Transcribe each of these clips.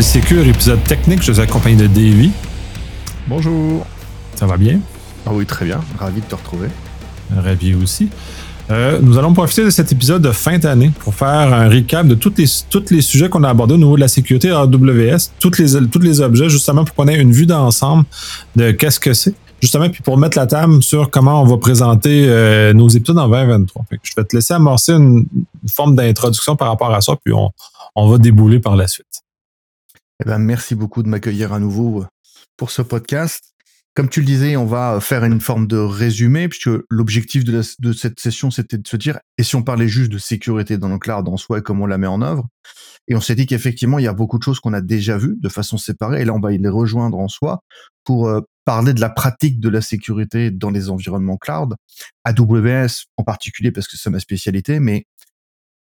Polysécure, épisode technique. Je suis accompagné de Davy. Bonjour. Ça va bien? Ah oui, très bien. Ravi de te retrouver. Ravi aussi. Euh, nous allons profiter de cet épisode de fin d'année pour faire un recap de tous les, les sujets qu'on a abordés au niveau de la sécurité AWS, tous les, tous les objets, justement pour qu'on ait une vue d'ensemble de qu'est-ce que c'est. Justement, puis pour mettre la table sur comment on va présenter euh, nos épisodes en 2023. je vais te laisser amorcer une, forme d'introduction par rapport à ça, puis on, on va débouler par la suite. Eh ben, merci beaucoup de m'accueillir à nouveau pour ce podcast. Comme tu le disais, on va faire une forme de résumé, puisque l'objectif de, cette session, c'était de se dire, et si on parlait juste de sécurité dans le cloud en soi et comment on la met en œuvre? Et on s'est dit qu'effectivement, il y a beaucoup de choses qu'on a déjà vues de façon séparée, et là, on va les rejoindre en soi pour euh, parler de la pratique de la sécurité dans les environnements cloud, AWS en particulier parce que c'est ma spécialité, mais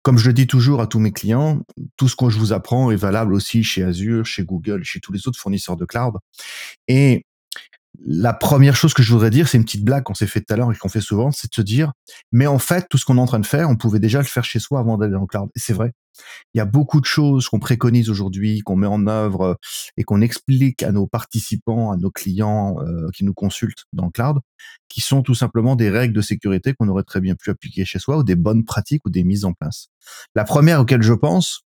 comme je le dis toujours à tous mes clients, tout ce que je vous apprends est valable aussi chez Azure, chez Google, chez tous les autres fournisseurs de cloud. Et la première chose que je voudrais dire, c'est une petite blague qu'on s'est fait tout à l'heure et qu'on fait souvent, c'est de se dire, mais en fait, tout ce qu'on est en train de faire, on pouvait déjà le faire chez soi avant d'aller dans le cloud. Et c'est vrai. Il y a beaucoup de choses qu'on préconise aujourd'hui, qu'on met en œuvre euh, et qu'on explique à nos participants, à nos clients euh, qui nous consultent dans le cloud, qui sont tout simplement des règles de sécurité qu'on aurait très bien pu appliquer chez soi ou des bonnes pratiques ou des mises en place. La première auquel je pense,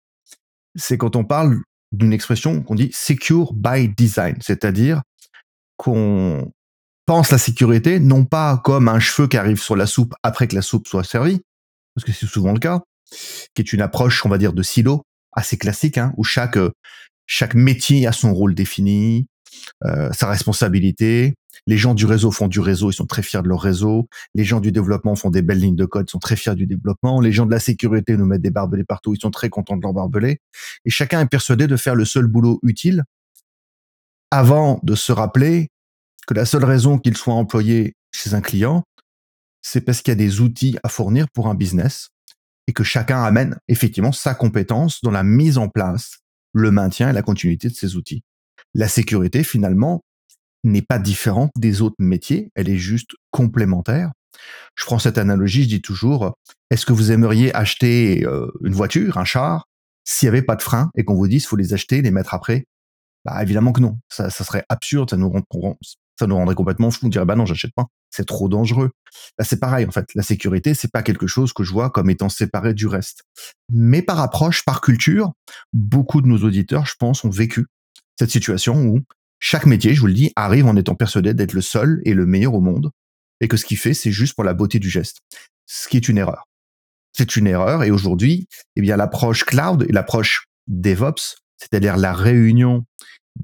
c'est quand on parle d'une expression qu'on dit secure by design, c'est-à-dire qu'on pense la sécurité non pas comme un cheveu qui arrive sur la soupe après que la soupe soit servie, parce que c'est souvent le cas, qui est une approche, on va dire, de silo assez classique, hein, où chaque chaque métier a son rôle défini, euh, sa responsabilité. Les gens du réseau font du réseau, ils sont très fiers de leur réseau. Les gens du développement font des belles lignes de code, ils sont très fiers du développement. Les gens de la sécurité nous mettent des barbelés partout, ils sont très contents de leur barbelés. Et chacun est persuadé de faire le seul boulot utile avant de se rappeler que la seule raison qu'il soit employé chez un client, c'est parce qu'il y a des outils à fournir pour un business et que chacun amène effectivement sa compétence dans la mise en place, le maintien et la continuité de ces outils. La sécurité, finalement, n'est pas différente des autres métiers, elle est juste complémentaire. Je prends cette analogie, je dis toujours, est-ce que vous aimeriez acheter euh, une voiture, un char, s'il n'y avait pas de frein et qu'on vous dise faut les acheter, les mettre après Bah évidemment que non, ça, ça serait absurde, ça nous, rend, ça nous rendrait complètement fou. On dirait, bah non, j'achète pas. C'est trop dangereux. Là, c'est pareil, en fait. La sécurité, c'est pas quelque chose que je vois comme étant séparé du reste. Mais par approche, par culture, beaucoup de nos auditeurs, je pense, ont vécu cette situation où chaque métier, je vous le dis, arrive en étant persuadé d'être le seul et le meilleur au monde. Et que ce qu'il fait, c'est juste pour la beauté du geste. Ce qui est une erreur. C'est une erreur. Et aujourd'hui, eh bien, l'approche cloud et l'approche DevOps, c'est-à-dire la réunion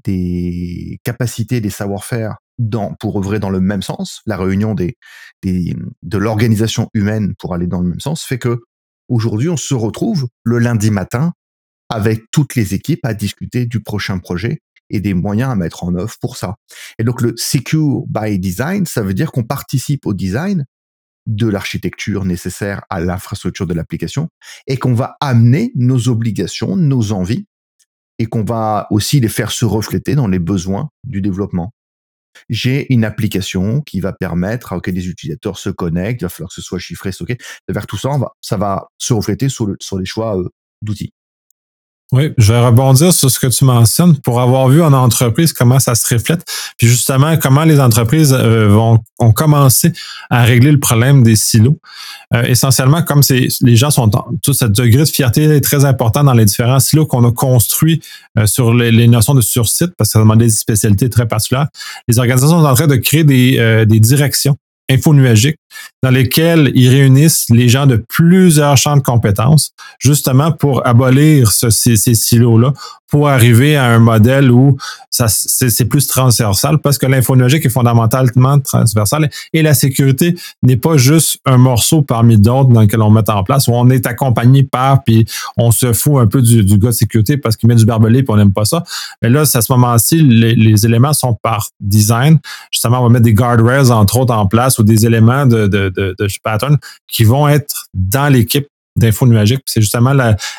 des capacités, des savoir-faire dans, pour œuvrer dans le même sens, la réunion des, des de l'organisation humaine pour aller dans le même sens, fait que aujourd'hui on se retrouve le lundi matin avec toutes les équipes à discuter du prochain projet et des moyens à mettre en œuvre pour ça. Et donc le secure by design, ça veut dire qu'on participe au design de l'architecture nécessaire à l'infrastructure de l'application et qu'on va amener nos obligations, nos envies et qu'on va aussi les faire se refléter dans les besoins du développement j'ai une application qui va permettre que les utilisateurs se connectent, il va falloir que ce soit chiffré, stocké. Vers tout ça, ça va se refléter sur, les choix euh, d'outils. Oui, je vais rebondir sur ce que tu mentionnes pour avoir vu en entreprise comment ça se reflète, puis justement comment les entreprises euh, vont ont commencé à régler le problème des silos. Euh, essentiellement, comme c'est les gens sont tout ce degré de fierté est très important dans les différents silos qu'on a construits euh, sur les, notions de sursite, parce que ça demande des spécialités très particulières. Les organisations sont en train de créer des, des directions infonuagiques dans lesquels ils réunissent les gens de plusieurs champs de compétences, justement pour abolir ces, silos-là, pour arriver à un modèle où ça c'est plus transversal, parce que l'infonuagique est fondamentalement transversal et la sécurité n'est pas juste un morceau parmi d'autres dans lequel on met en place, où on est accompagné par, puis on se fout un peu du, du gars de sécurité parce qu'il met du barbelé puis on n'aime pas ça. Mais là, à ce moment-ci, les, les, éléments sont par design. Justement, on va mettre des guardrails, entre autres, en place ou des éléments de, de de, pattern qui vont être dans l'équipe d'info nuagique. C'est justement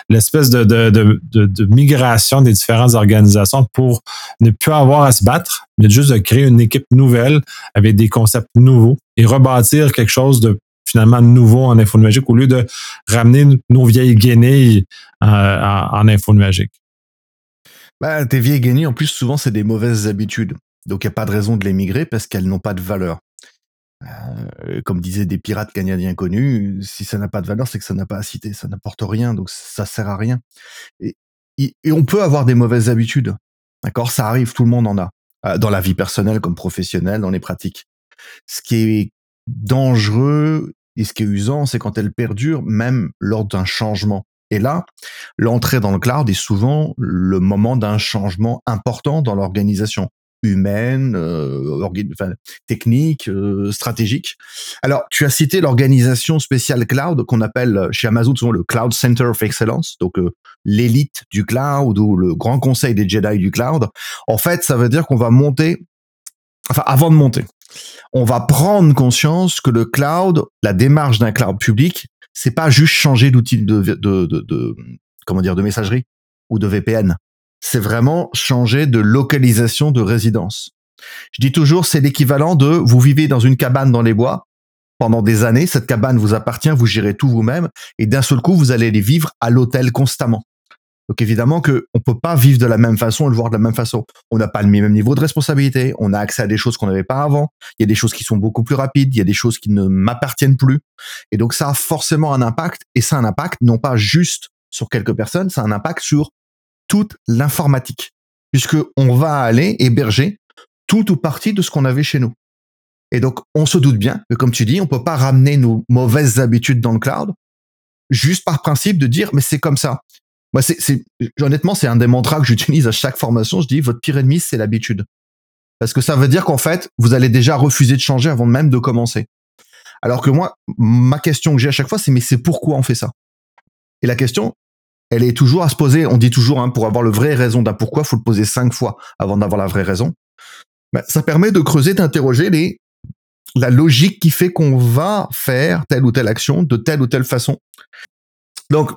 l'espèce de, migration des différentes organisations pour ne plus avoir à se battre, mais juste de créer une équipe nouvelle avec des concepts nouveaux et rebâtir quelque chose de finalement nouveau en info nuagique au lieu de ramener nos vieilles guenilles euh, en, info nuagique. Bah, tes vieilles gagnées, en plus, souvent, c'est des mauvaises habitudes. Donc, il n'y a pas de raison de les migrer parce qu'elles n'ont pas de valeur. Euh, comme disaient des pirates canadiens connus, si ça n'a pas de valeur, c'est que ça n'a pas à citer, ça n'apporte rien, donc ça sert à rien. Et, et, on peut avoir des mauvaises habitudes, d'accord? Ça arrive, tout le monde en a, euh, dans la vie personnelle comme professionnelle, dans les pratiques. Ce qui est dangereux et ce qui est usant, c'est quand elles perdurent, même lors d'un changement. Et là, l'entrée dans le cloud est souvent le moment d'un changement important dans l'organisation humaine, euh, technique, euh, stratégique. Alors, tu as cité l'organisation spéciale cloud qu'on appelle chez Amazon souvent le Cloud Center of Excellence, donc euh, l'élite du cloud ou le grand conseil des Jedi du cloud. En fait, ça veut dire qu'on va monter, enfin, avant de monter, on va prendre conscience que le cloud, la démarche d'un cloud public, c'est pas juste changer d'outil de, de, de, de, comment dire, de messagerie ou de VPN c'est vraiment changer de localisation de résidence. Je dis toujours, c'est l'équivalent de vous vivez dans une cabane dans les bois pendant des années, cette cabane vous appartient, vous gérez tout vous-même, et d'un seul coup, vous allez les vivre à l'hôtel constamment. Donc évidemment que on peut pas vivre de la même façon et le voir de la même façon. On n'a pas le même niveau de responsabilité, on a accès à des choses qu'on n'avait pas avant. Il y a des choses qui sont beaucoup plus rapides, il y a des choses qui ne m'appartiennent plus. Et donc ça a forcément un impact, et ça a un impact non pas juste sur quelques personnes, ça a un impact sur toute l'informatique, puisque on va aller héberger tout ou partie de ce qu'on avait chez nous. Et donc, on se doute bien que, comme tu dis, on peut pas ramener nos mauvaises habitudes dans le cloud, juste par principe de dire, mais c'est comme ça. Moi, honnêtement, c'est un des mantras que j'utilise à chaque formation. Je dis, votre pire ennemi, c'est l'habitude. Parce que ça veut dire qu'en fait, vous allez déjà refuser de changer avant même de commencer. Alors que moi, ma question que j'ai à chaque fois, c'est, mais c'est pourquoi on fait ça? Et la question, elle est toujours à se poser. On dit toujours, hein, pour avoir le vrai raison d'un pourquoi, faut le poser cinq fois avant d'avoir la vraie raison. Ben, ça permet de creuser, d'interroger les, la logique qui fait qu'on va faire telle ou telle action de telle ou telle façon. Donc,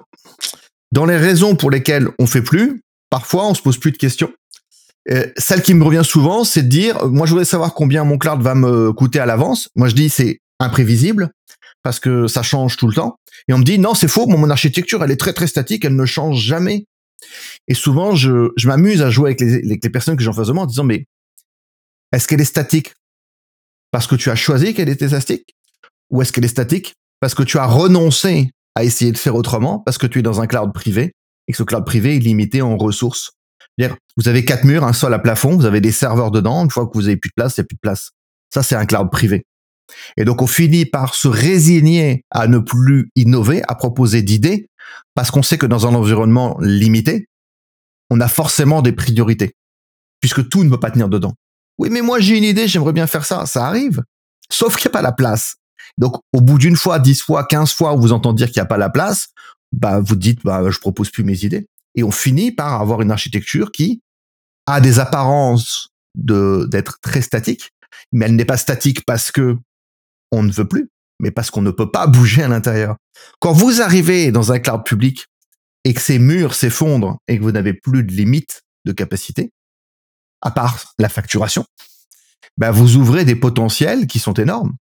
dans les raisons pour lesquelles on fait plus, parfois on se pose plus de questions. Euh, celle qui me revient souvent, c'est de dire, moi je voudrais savoir combien mon cloud va me coûter à l'avance. Moi je dis c'est imprévisible parce que ça change tout le temps. Et on me dit non, c'est faux, mon, architecture, elle est très très statique, elle ne change jamais. Et souvent, je, je m'amuse à jouer avec les, les, personnes que j'en face de en disant mais est-ce qu'elle est statique parce que tu as choisi qu'elle était statique? Ou est-ce qu'elle est statique parce que tu as renoncé à essayer de faire autrement parce que tu es dans un cloud privé et que ce cloud privé est limité en ressources? Vous avez quatre murs, un sol à plafond, vous avez des serveurs dedans. Une fois que vous avez plus de place, il n'y a plus de place. Ça, c'est un cloud privé. Et donc on finit par se résigner à ne plus innover, à proposer d'idées, parce qu'on sait que dans un environnement limité, on a forcément des priorités, puisque tout ne peut pas tenir dedans. Oui, mais moi j'ai une idée, j'aimerais bien faire ça, ça arrive, sauf qu'il n'y a pas la place. Donc au bout d'une fois, dix fois, quinze fois, où vous entendez dire qu'il n'y a pas la place, bah vous dites bah je propose plus mes idées, et on finit par avoir une architecture qui a des apparences de d'être très statique, mais elle n'est pas statique parce que on ne veut plus, mais parce qu'on ne peut pas bouger à l'intérieur. Quand vous arrivez dans un cloud public et que ces murs s'effondrent et que vous n'avez plus de limite de capacité, à part la facturation, ben vous ouvrez des potentiels qui sont énormes.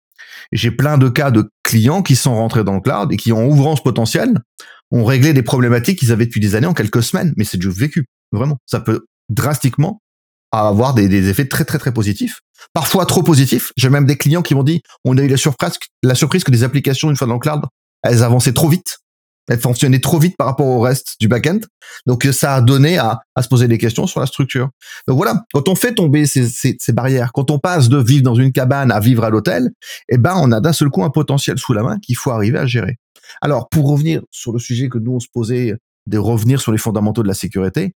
J'ai plein de cas de clients qui sont rentrés dans le cloud et qui, en ouvrant ce potentiel, ont réglé des problématiques qu'ils avaient depuis des années en quelques semaines. Mais c'est du vécu, vraiment. Ça peut drastiquement avoir des, effets très très très positifs, parfois trop positifs. J'ai même des clients qui m'ont dit on a eu la surprise, que les applications une fois dans le cloud, elles avançaient trop vite, elles fonctionnaient trop vite par rapport au reste du backend. Donc ça a donné à, à se poser des questions sur la structure. Donc voilà, quand on fait tomber ces, ces, ces barrières, quand on passe de vivre dans une cabane à vivre à l'hôtel, eh ben on a d'un seul coup un potentiel sous la main qu'il faut arriver à gérer. Alors pour revenir sur le sujet que nous on se posait de revenir sur les fondamentaux de la sécurité,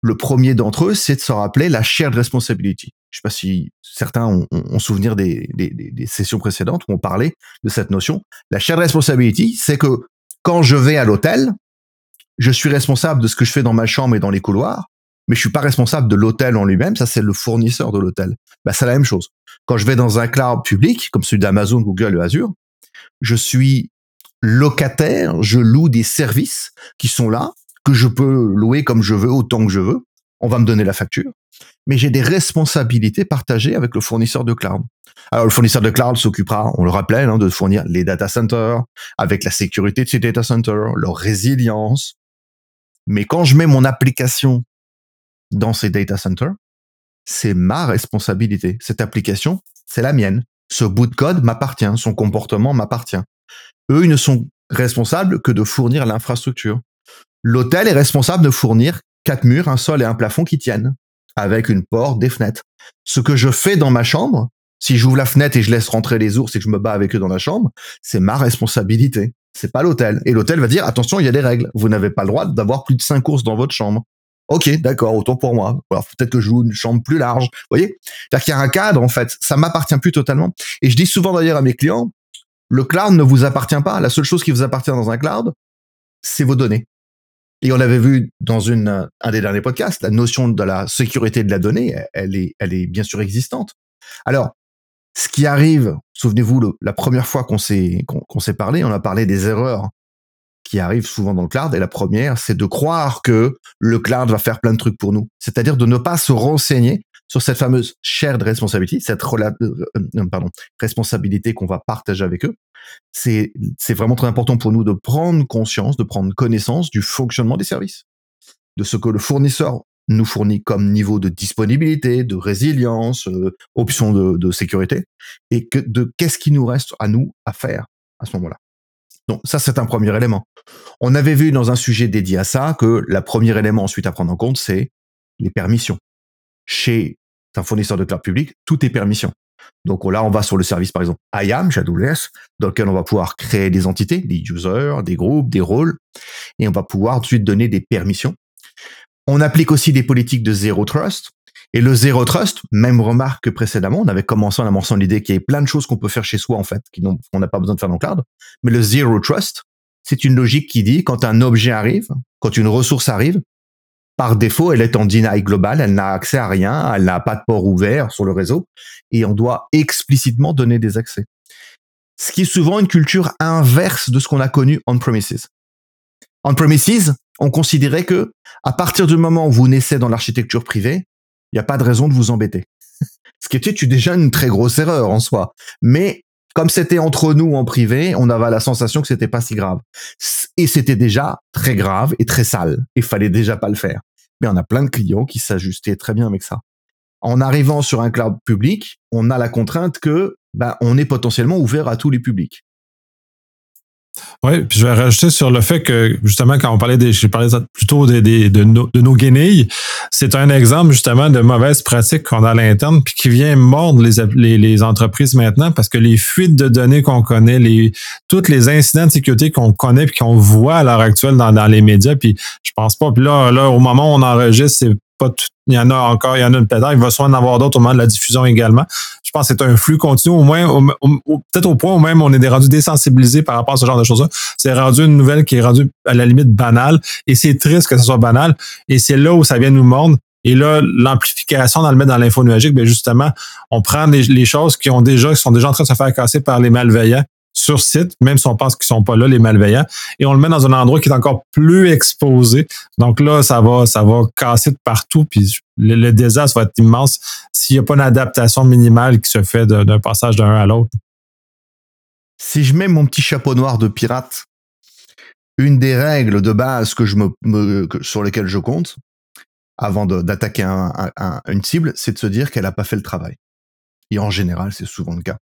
le premier d'entre eux, c'est de se rappeler la shared responsibility. Je sais pas si certains ont, souvenir des, sessions précédentes où on parlait de cette notion. La shared responsibility, c'est que quand je vais à l'hôtel, je suis responsable de ce que je fais dans ma chambre et dans les couloirs, mais je suis pas responsable de l'hôtel en lui-même. Ça, c'est le fournisseur de l'hôtel. Bah, c'est la même chose. Quand je vais dans un cloud public, comme celui d'Amazon, Google ou Azure, je suis locataire, je loue des services qui sont là, que je peux louer comme je veux, autant que je veux. On va me donner la facture. Mais j'ai des responsabilités partagées avec le fournisseur de cloud. Alors, le fournisseur de cloud s'occupera, on le rappelle, hein, de fournir les data centers, avec la sécurité de ces data centers, leur résilience. Mais quand je mets mon application dans ces data centers, c'est ma responsabilité. Cette application, c'est la mienne. Ce bout de code m'appartient, son comportement m'appartient. Eux, ils ne sont responsables que de fournir l'infrastructure. L'hôtel est responsable de fournir quatre murs, un sol et un plafond qui tiennent, avec une porte, des fenêtres. Ce que je fais dans ma chambre, si j'ouvre la fenêtre et je laisse rentrer les ours et que je me bats avec eux dans la chambre, c'est ma responsabilité. C'est pas l'hôtel. Et l'hôtel va dire, attention, il y a des règles. Vous n'avez pas le droit d'avoir plus de cinq ours dans votre chambre. Ok, d'accord, autant pour moi. Alors peut-être que je joue une chambre plus large. Vous voyez? C'est-à-dire qu'il y a un cadre, en fait. Ça m'appartient plus totalement. Et je dis souvent d'ailleurs à mes clients, le cloud ne vous appartient pas. La seule chose qui vous appartient dans un cloud, c'est vos données. Et on l'avait vu dans une, un des derniers podcasts, la notion de la sécurité de la donnée, elle est, elle est bien sûr existante. Alors, ce qui arrive, souvenez-vous, la première fois qu'on s'est qu'on s'est parlé, on a parlé des erreurs qui arrivent souvent dans le cloud. Et la première, c'est de croire que le cloud va faire plein de trucs pour nous. C'est-à-dire de ne pas se renseigner sur cette fameuse shared responsibility, cette euh, euh, pardon, responsabilité qu'on va partager avec eux. C'est, c'est vraiment très important pour nous de prendre conscience, de prendre connaissance du fonctionnement des services, de ce que le fournisseur nous fournit comme niveau de disponibilité, de résilience, euh, option de, de sécurité, et que de qu'est-ce qui nous reste à nous à faire à ce moment-là. Donc ça, c'est un premier élément. On avait vu dans un sujet dédié à ça que le premier élément ensuite à prendre en compte, c'est les permissions. Chez un fournisseur de cloud public, tout est permission. Donc là, on va sur le service, par exemple, IAM, AWS, dans lequel on va pouvoir créer des entités, des users, des groupes, des rôles, et on va pouvoir ensuite donner des permissions. On applique aussi des politiques de zero trust. Et le zero trust, même remarque que précédemment, on avait commencé en amorçant l'idée qu'il y a plein de choses qu'on peut faire chez soi, en fait, qu'on n'a pas besoin de faire dans le cloud. Mais le zero trust, c'est une logique qui dit quand un objet arrive, quand une ressource arrive, par défaut, elle est en deny global, elle n'a accès à rien, elle n'a pas de port ouvert sur le réseau, et on doit explicitement donner des accès. Ce qui est souvent une culture inverse de ce qu'on a connu on-premises. On-premises, on considérait que, à partir du moment où vous naissez dans l'architecture privée, il n'y a pas de raison de vous embêter. Ce qui était déjà une très grosse erreur en soi. Mais comme c'était entre nous en privé, on avait la sensation que c'était pas si grave. Et c'était déjà très grave et très sale. Il fallait déjà pas le faire. Mais on a plein de clients qui s'ajustaient très bien avec ça. En arrivant sur un cloud public, on a la contrainte que ben, on est potentiellement ouvert à tous les publics. Oui, puis je vais rajouter sur le fait que, justement, quand on parlait des, j'ai parlé plutôt des, des, de, nos, de nos guenilles, c'est un exemple, justement, de mauvaise pratique qu'on a à l'interne, puis qui vient mordre les, les, les, entreprises maintenant, parce que les fuites de données qu'on connaît, les, toutes les incidents de sécurité qu'on connaît puis qu'on voit à l'heure actuelle dans, dans les médias, puis je pense pas, puis là, là, au moment où on enregistre, c'est il y en a encore, il y en a une peut il va sûrement en avoir d'autres au moment de la diffusion également. Je pense que c'est un flux continu, au moins, peut-être au point où même on est rendu désensibilisé par rapport à ce genre de choses-là. C'est rendu une nouvelle qui est rendue à la limite banale, et c'est triste que ce soit banal, et c'est là où ça vient nous mordre. Et là, l'amplification dans le mettre dans l'info nuagique, ben justement, on prend les, les, choses qui ont déjà, qui sont déjà en train de se faire casser par les malveillants sur site, même si on pense qu'ils sont pas là, les malveillants, et on le met dans un endroit qui est encore plus exposé. Donc là, ça va, ça va casser de partout, puis le, désastre va être immense s'il n'y a pas une adaptation minimale qui se fait d'un passage d'un à l'autre. Si je mets mon petit chapeau noir de pirate, une des règles de base que je me, sur lesquelles je compte, avant d'attaquer une cible, c'est de se dire qu'elle n'a pas fait le travail. Et en général, c'est souvent le cas.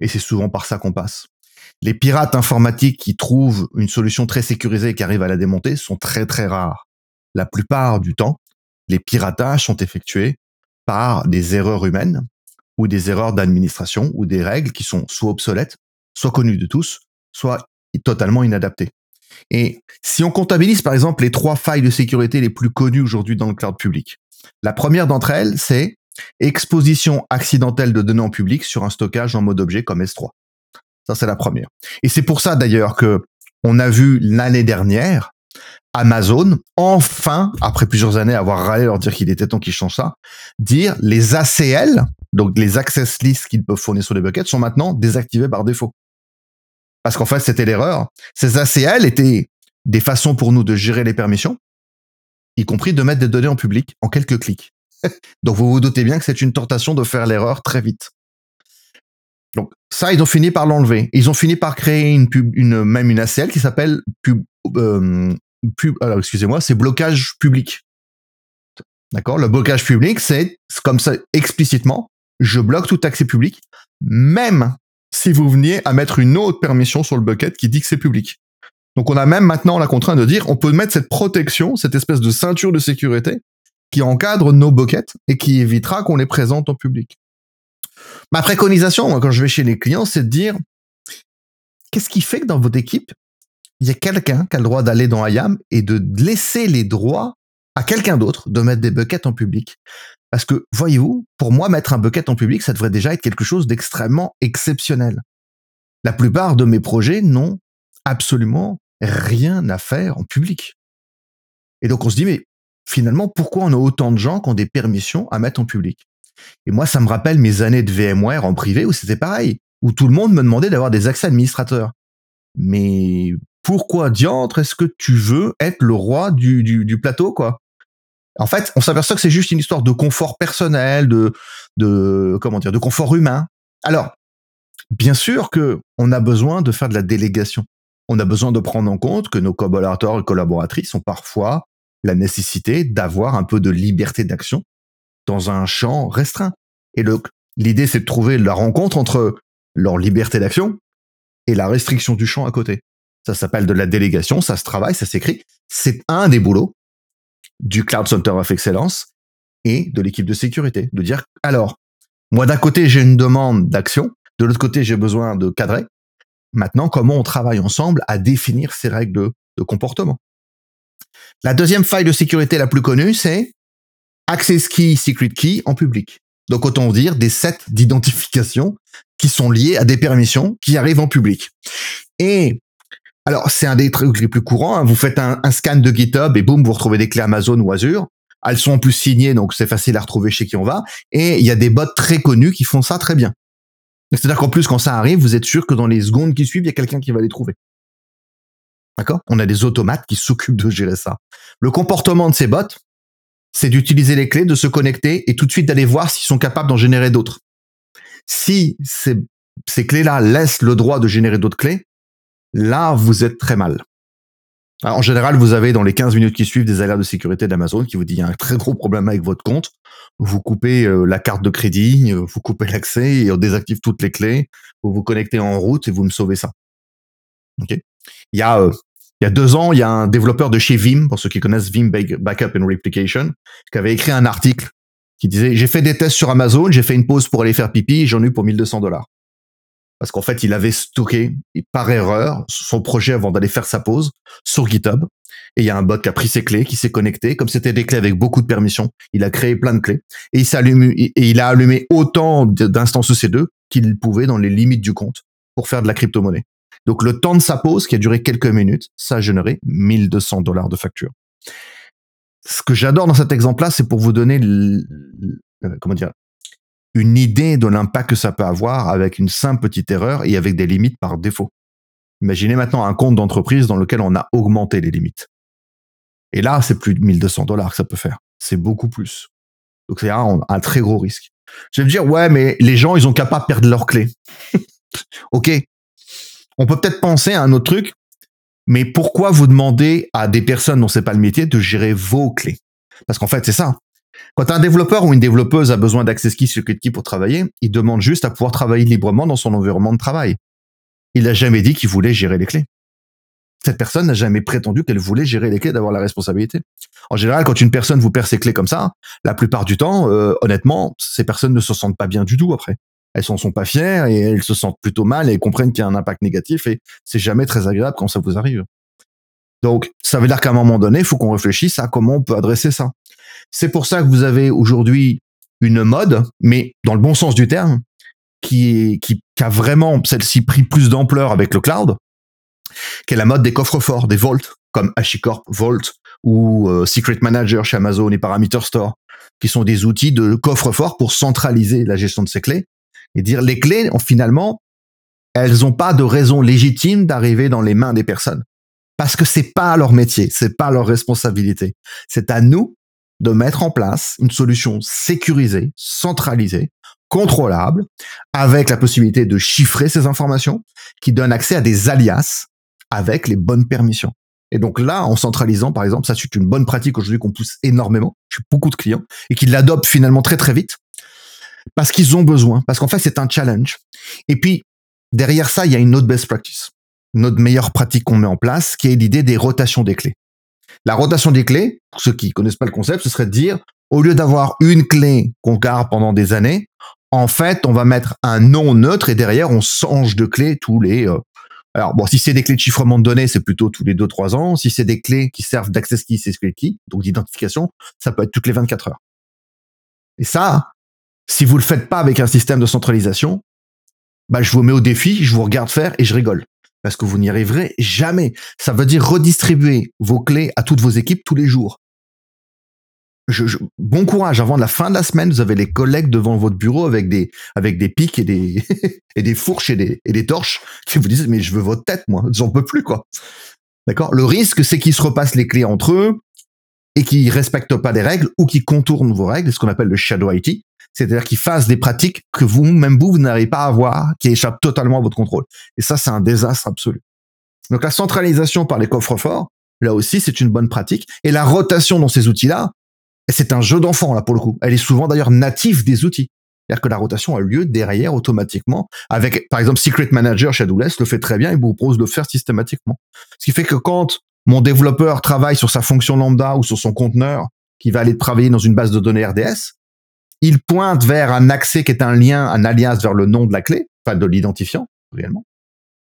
Et c'est souvent par ça qu'on passe. Les pirates informatiques qui trouvent une solution très sécurisée et qui arrivent à la démonter sont très très rares. La plupart du temps, les piratages sont effectués par des erreurs humaines ou des erreurs d'administration ou des règles qui sont soit obsolètes, soit connues de tous, soit totalement inadaptées. Et si on comptabilise par exemple les trois failles de sécurité les plus connues aujourd'hui dans le cloud public, la première d'entre elles, c'est exposition accidentelle de données en public sur un stockage en mode objet comme S3. Ça, c'est la première. Et c'est pour ça d'ailleurs que on a vu l'année dernière Amazon, enfin, après plusieurs années avoir râlé leur dire qu'il était temps qu'ils changent ça, dire les ACL, donc les access lists qu'ils peuvent fournir sur les buckets, sont maintenant désactivés par défaut. Parce qu'en fait, c'était l'erreur. Ces ACL étaient des façons pour nous de gérer les permissions, y compris de mettre des données en public en quelques clics. donc vous vous doutez bien que c'est une tentation de faire l'erreur très vite. Donc ça, ils ont fini par l'enlever. Ils ont fini par créer une même une ACL qui s'appelle pub, euh, pub. Alors excusez-moi, c'est blocage public. D'accord? Le blocage public, c'est comme ça explicitement, je bloque tout accès public, même si vous veniez à mettre une autre permission sur le bucket qui dit que c'est public. Donc on a même maintenant la contrainte de dire on peut mettre cette protection, cette espèce de ceinture de sécurité qui encadre nos buckets et qui évitera qu'on les présente en public. Ma préconisation, quand je vais chez les clients, c'est de dire qu'est-ce qui fait que dans votre équipe, il y a quelqu'un qui a le droit d'aller dans IAM et de laisser les droits à quelqu'un d'autre de mettre des buckets en public? Parce que, voyez-vous, pour moi, mettre un bucket en public, ça devrait déjà être quelque chose d'extrêmement exceptionnel. La plupart de mes projets n'ont absolument rien à faire en public. Et donc on se dit, mais finalement, pourquoi on a autant de gens qui ont des permissions à mettre en public? Et moi, ça me rappelle mes années de VMware en privé où c'était pareil, où tout le monde me demandait d'avoir des accès administrateurs. Mais pourquoi diantre est-ce que tu veux être le roi du, du, du plateau, quoi? En fait, on s'aperçoit que c'est juste une histoire de confort personnel, de, de comment dire, de confort humain. Alors, bien sûr que on a besoin de faire de la délégation. On a besoin de prendre en compte que nos collaborateurs et collaboratrices ont parfois la nécessité d'avoir un peu de liberté d'action dans un champ restreint. Et l'idée, c'est de trouver la rencontre entre leur liberté d'action et la restriction du champ à côté. Ça s'appelle de la délégation, ça se travaille, ça s'écrit. C'est un des boulots du Cloud Center of Excellence et de l'équipe de sécurité. De dire, alors, moi d'un côté j'ai une demande d'action, de l'autre côté j'ai besoin de cadrer. Maintenant, comment on travaille ensemble à définir ces règles de, comportement? La deuxième faille de sécurité la plus connue, c'est Access Key, Secret Key en public. Donc autant dire des sets d'identification qui sont liés à des permissions qui arrivent en public. Et alors, c'est un des trucs les plus courants. Hein. Vous faites un, scan de GitHub et boum, vous retrouvez des clés Amazon ou Azure. Elles sont en plus signées, donc c'est facile à retrouver chez qui on va. Et il y a des bots très connus qui font ça très bien. C'est-à-dire qu'en plus, quand ça arrive, vous êtes sûr que dans les secondes qui suivent, il y a quelqu'un qui va les trouver. D'accord? On a des automates qui s'occupent de gérer ça. Le comportement de ces bots, c'est d'utiliser les clés, de se connecter et tout de suite d'aller voir s'ils sont capables d'en générer d'autres. Si ces, clés-là laissent le droit de générer d'autres clés, là, vous êtes très mal. en général, vous avez dans les 15 minutes qui suivent des alertes de sécurité d'Amazon qui vous dit il y a un très gros problème avec votre compte. Vous coupez euh, la carte de crédit, euh, vous coupez l'accès et on désactive toutes les clés. Vous vous connectez en route et vous me sauvez ça. Il y a euh, il y a deux ans, il y a un développeur de chez Vim, pour ceux qui connaissent Vim Backup and Replication, qui avait écrit un article qui disait j'ai fait des tests sur Amazon, j'ai fait une pause pour aller faire pipi, j'en ai eu pour 1200 dollars parce qu'en fait, il avait stocké par erreur son projet avant d'aller faire sa pause sur GitHub. Et il y a un bot qui a pris ses clés, qui s'est connecté. Comme c'était des clés avec beaucoup de permissions, il a créé plein de clés. Et il, et il a allumé autant d'instances EC2 qu'il pouvait dans les limites du compte pour faire de la crypto-monnaie. Donc le temps de sa pause, qui a duré quelques minutes, ça a généré 1200 dollars de facture. Ce que j'adore dans cet exemple-là, c'est pour vous donner, comment dire, une idée de l'impact que ça peut avoir avec une simple petite erreur et avec des limites par défaut. Imaginez maintenant un compte d'entreprise dans lequel on a augmenté les limites. Et là, c'est plus de 1200 dollars que ça peut faire. C'est beaucoup plus. Donc c'est un, un, très gros risque. Je vais me dire, ouais, mais les gens, ils ont qu'à pas perdre leurs clés. ok. On peut peut-être penser à un autre truc, mais pourquoi vous demandez à des personnes dont c'est pas le métier de gérer vos clés? Parce qu'en fait, c'est ça. Quand un développeur ou une développeuse a besoin d'access key sur key pour travailler, il demande juste à pouvoir travailler librement dans son environnement de travail. Il n'a jamais dit qu'il voulait gérer les clés. Cette personne n'a jamais prétendu qu'elle voulait gérer les clés, d'avoir la responsabilité. En général, quand une personne vous perd ses clés comme ça, la plupart du temps, euh, honnêtement, ces personnes ne se sentent pas bien du tout après. Elles s'en sont pas fières et elles se sentent plutôt mal et comprennent qu'il y a un impact négatif et c'est jamais très agréable quand ça vous arrive. Donc, ça veut dire qu'à un moment donné, il faut qu'on réfléchisse à comment on peut adresser ça. C'est pour ça que vous avez aujourd'hui une mode, mais dans le bon sens du terme, qui, a vraiment celle-ci pris plus d'ampleur avec le cloud, qui est la mode des coffres forts, des vaults, comme HashiCorp Vault ou euh, Secret Manager chez Amazon et Parameter Store, qui sont des outils de coffre fort pour centraliser la gestion de ces clés et dire les clés, finalement, elles n'ont pas de raison légitime d'arriver dans les mains des personnes parce que c'est pas leur métier, c'est pas leur responsabilité. C'est à nous de mettre en place une solution sécurisée, centralisée, contrôlable, avec la possibilité de chiffrer ces informations, qui donne accès à des alias avec les bonnes permissions. Et donc là, en centralisant, par exemple, ça c'est une bonne pratique aujourd'hui qu'on pousse énormément. J'ai beaucoup de clients et qui l'adoptent finalement très très vite parce qu'ils ont besoin, parce qu'en fait c'est un challenge. Et puis derrière ça, il y a une autre best practice, une autre meilleure pratique qu'on met en place, qui est l'idée des rotations des clés. La rotation des clés, pour ceux qui connaissent pas le concept, ce serait de dire au lieu d'avoir une clé qu'on garde pendant des années, en fait, on va mettre un nom neutre et derrière, on change de clé tous les. Euh, alors bon, si c'est des clés de chiffrement de données, c'est plutôt tous les 2-3 ans. Si c'est des clés qui servent d'access key, c'est key, donc d'identification, ça peut être toutes les 24 heures. Et ça, si vous le faites pas avec un système de centralisation, bah, je vous mets au défi, je vous regarde faire et je rigole. Parce que vous n'y arriverez jamais. Ça veut dire redistribuer vos clés à toutes vos équipes tous les jours bon courage. Avant la fin de la semaine, vous avez les collègues devant votre bureau avec des, avec des pics et des, et des fourches et des, torches qui vous disent, mais je veux votre tête, moi. J'en peux plus, quoi. D'accord? Le risque, c'est qu'ils se repassent les clés entre eux et qu'ils respectent pas les règles ou qu'ils contournent vos règles, ce qu'on appelle le shadow IT. C'est-à-dire qu'ils fassent des pratiques que vous, même vous, vous n'arrivez pas à voir, qui échappent totalement à votre contrôle. Et ça, c'est un désastre absolu. Donc la centralisation par les coffres forts, là aussi, c'est une bonne pratique. Et la rotation dans ces outils-là, c'est un jeu d'enfant, là, pour le coup. Elle est souvent d'ailleurs native des outils. C'est-à-dire que la rotation a lieu derrière automatiquement avec, par exemple, Secret Manager chez AWS le fait très bien et vous propose de le faire systématiquement. Ce qui fait que quand mon développeur travaille sur sa fonction lambda ou sur son conteneur qui va aller travailler dans une base de données RDS, il pointe vers un accès qui est un lien, un alias vers le nom de la clé, enfin de l'identifiant, réellement.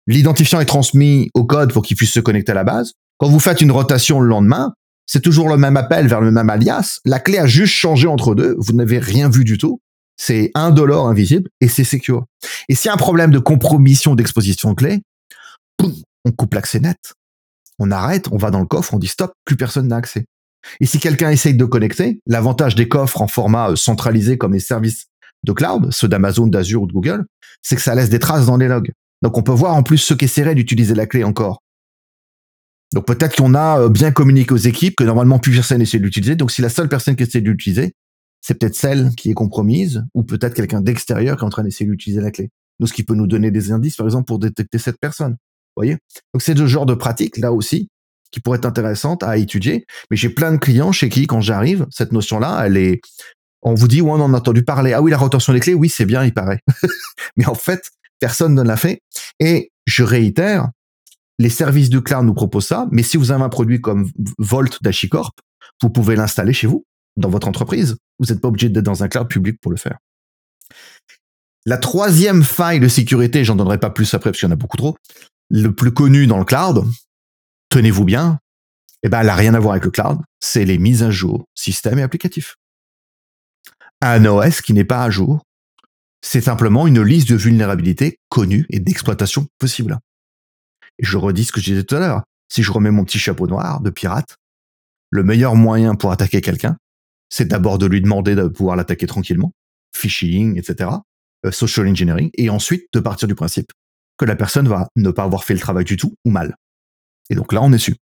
L'identifiant est transmis au code pour qu'il puisse se connecter à la base. Quand vous faites une rotation le lendemain, c'est toujours le même appel vers le même alias. La clé a juste changé entre deux. Vous n'avez rien vu du tout. C'est un dollar invisible et c'est secure. Et s'il y a un problème de compromission d'exposition de clé, on coupe l'accès net. On arrête, on va dans le coffre, on dit stop, plus personne n'a accès. Et si quelqu'un essaye de connecter, l'avantage des coffres en format euh, centralisé comme les services de cloud, ceux d'Amazon, d'Azure ou de Google, c'est que ça laisse des traces dans les logs. Donc on peut voir en plus ceux qui essaieraient d'utiliser la clé encore. Donc peut-être qu'on a euh, bien communiqué aux équipes que normalement plus personne essaie de l'utiliser. Donc si la seule personne qui essaie de l'utiliser, c'est peut-être celle qui est compromise, ou peut-être quelqu'un d'extérieur qui est en train d'essayer d'utiliser la clé. Donc ce qui peut nous donner des indices, par exemple, pour détecter cette personne. Voyez? Donc c'est ce genre de pratique là aussi qui pourrait être intéressante à étudier. Mais j'ai plein de clients chez qui, quand j'arrive, cette notion-là, elle est. On vous dit, on en a entendu parler. Ah oui, la rotation des clés, oui, c'est bien, il paraît. Mais en fait, personne ne l'a fait. Et je réitère, les services de cloud nous proposent ça, mais si vous avez un produit comme Volt d'Achicorp, vous pouvez l'installer chez vous, dans votre entreprise. Vous n'êtes pas obligé d'être dans un cloud public pour le faire. La troisième faille de sécurité, j'en donnerai pas plus après parce qu'il y en a beaucoup trop, le plus connu dans le cloud, tenez-vous bien, eh ben, elle n'a rien à voir avec le cloud, c'est les mises à jour système et applicatifs. Un OS qui n'est pas à jour, c'est simplement une liste de vulnérabilités connues et d'exploitation possibles. Et je redis ce que je disais tout à l'heure. Si je remets mon petit chapeau noir de pirate, le meilleur moyen pour attaquer quelqu'un, c'est d'abord de lui demander de pouvoir l'attaquer tranquillement, phishing, etc., euh, social engineering, et ensuite de partir du principe que la personne va ne pas avoir fait le travail du tout ou mal. Et donc là, on est su.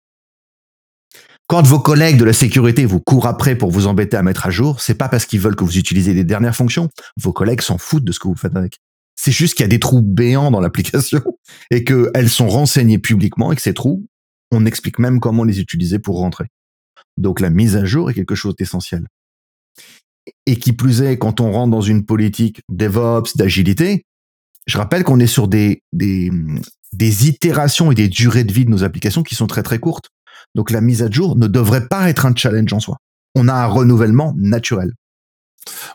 Quand vos collègues de la sécurité vous courent après pour vous embêter à mettre à jour, c'est pas parce qu'ils veulent que vous utilisez les dernières fonctions. Vos collègues s'en foutent de ce que vous faites avec. C'est juste qu'il y a des trous béants dans l'application et qu'elles sont renseignées publiquement et que ces trous, on explique même comment les utiliser pour rentrer. Donc la mise à jour est quelque chose d'essentiel. Et qui plus est, quand on rentre dans une politique DevOps, d'agilité, je rappelle qu'on est sur des, des, des itérations et des durées de vie de nos applications qui sont très très courtes. Donc la mise à jour ne devrait pas être un challenge en soi. On a un renouvellement naturel.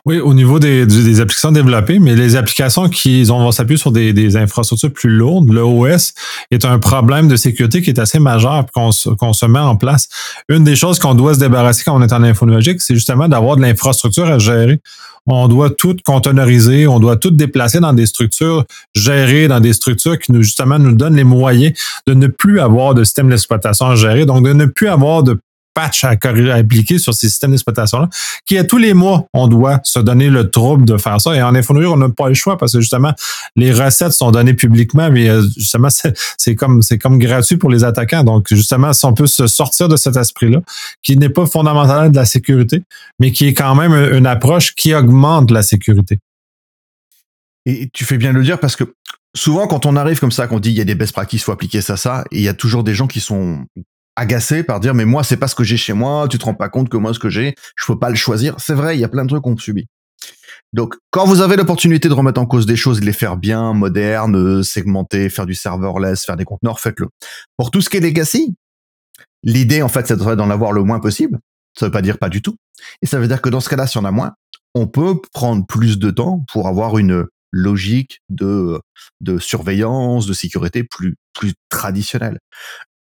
Oui, au niveau des, applications développées, mais les applications qui vont s'appuyer sur des, infrastructures plus lourdes, le OS est un problème de sécurité qui est assez majeur qu'on se met en place. Une des choses qu'on doit se débarrasser quand on est en infonuagique, c'est justement d'avoir de l'infrastructure à gérer. On doit tout containeriser, on doit tout déplacer dans des structures gérées, dans des structures qui nous justement nous donnent les moyens de ne plus avoir de système d'exploitation à gérer, donc de ne plus avoir de patch à, appliquer sur ces systèmes d'exploitation-là, qui à tous les mois, on doit se donner le trouble de faire ça. Et en infonuagique, on n'a pas le choix parce que justement, les recettes sont données publiquement, mais euh, justement, c'est comme c'est comme gratuit pour les attaquants. Donc, justement, si on peut se sortir de cet esprit-là, qui n'est pas fondamental de la sécurité, mais qui est quand même une approche qui augmente la sécurité. Et tu fais bien le dire parce que souvent, quand on arrive comme ça, qu'on dit il y a des best practices, faut appliquer ça, ça, et il y a toujours des gens qui sont agacés par dire mais moi c'est pas ce que j'ai chez moi, tu te rends pas compte que moi ce que j'ai, je peux pas le choisir. C'est vrai, il y a plein de trucs qu'on subit. Donc, quand vous avez l'opportunité de remettre en cause des choses, de les faire bien, modernes, segmenter, faire du serverless, faire des conteneurs, faites-le. Pour tout ce qui est legacy, l'idée, en fait, c'est d'en avoir le moins possible. Ça veut pas dire pas du tout. Et ça veut dire que dans ce cas-là, si on a moins, on peut prendre plus de temps pour avoir une logique de, de surveillance, de sécurité plus, plus traditionnelle.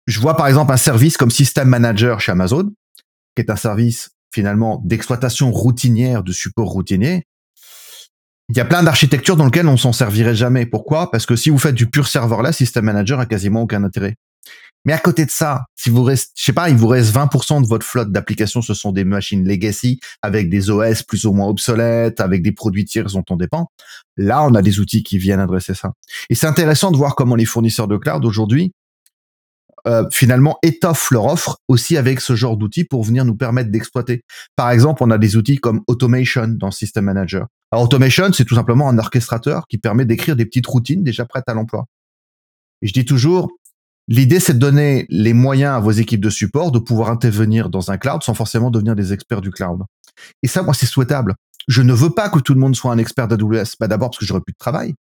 Je vois par exemple un service comme System Manager chez Amazon, qui est un service finalement d'exploitation routinière, de support routinier, il y a plein d'architectures dans lesquelles on s'en servirait jamais. Pourquoi? Parce que si vous faites du pur serverless, System Manager a quasiment aucun intérêt. Mais à côté de ça, si vous reste, je sais pas, il vous reste 20% de votre flotte d'applications, ce sont des machines legacy avec des OS plus ou moins obsolètes, avec des produits tiers dont on dépend. Là, on a des outils qui viennent adresser ça. Et c'est intéressant de voir comment les fournisseurs de cloud aujourd'hui euh, finalement étoffent leur offre aussi avec ce genre d'outils pour venir nous permettre d'exploiter. Par exemple, on a des outils comme Automation dans System Manager. Alors, Automation, c'est tout simplement un orchestrateur qui permet d'écrire des petites routines déjà prêtes à l'emploi. Et je dis toujours, l'idée, c'est de donner les moyens à vos équipes de support de pouvoir intervenir dans un cloud sans forcément devenir des experts du cloud. Et ça, moi, c'est souhaitable. Je ne veux pas que tout le monde soit un expert d'AWS. Bah, d'abord parce que j'aurais plus de travail.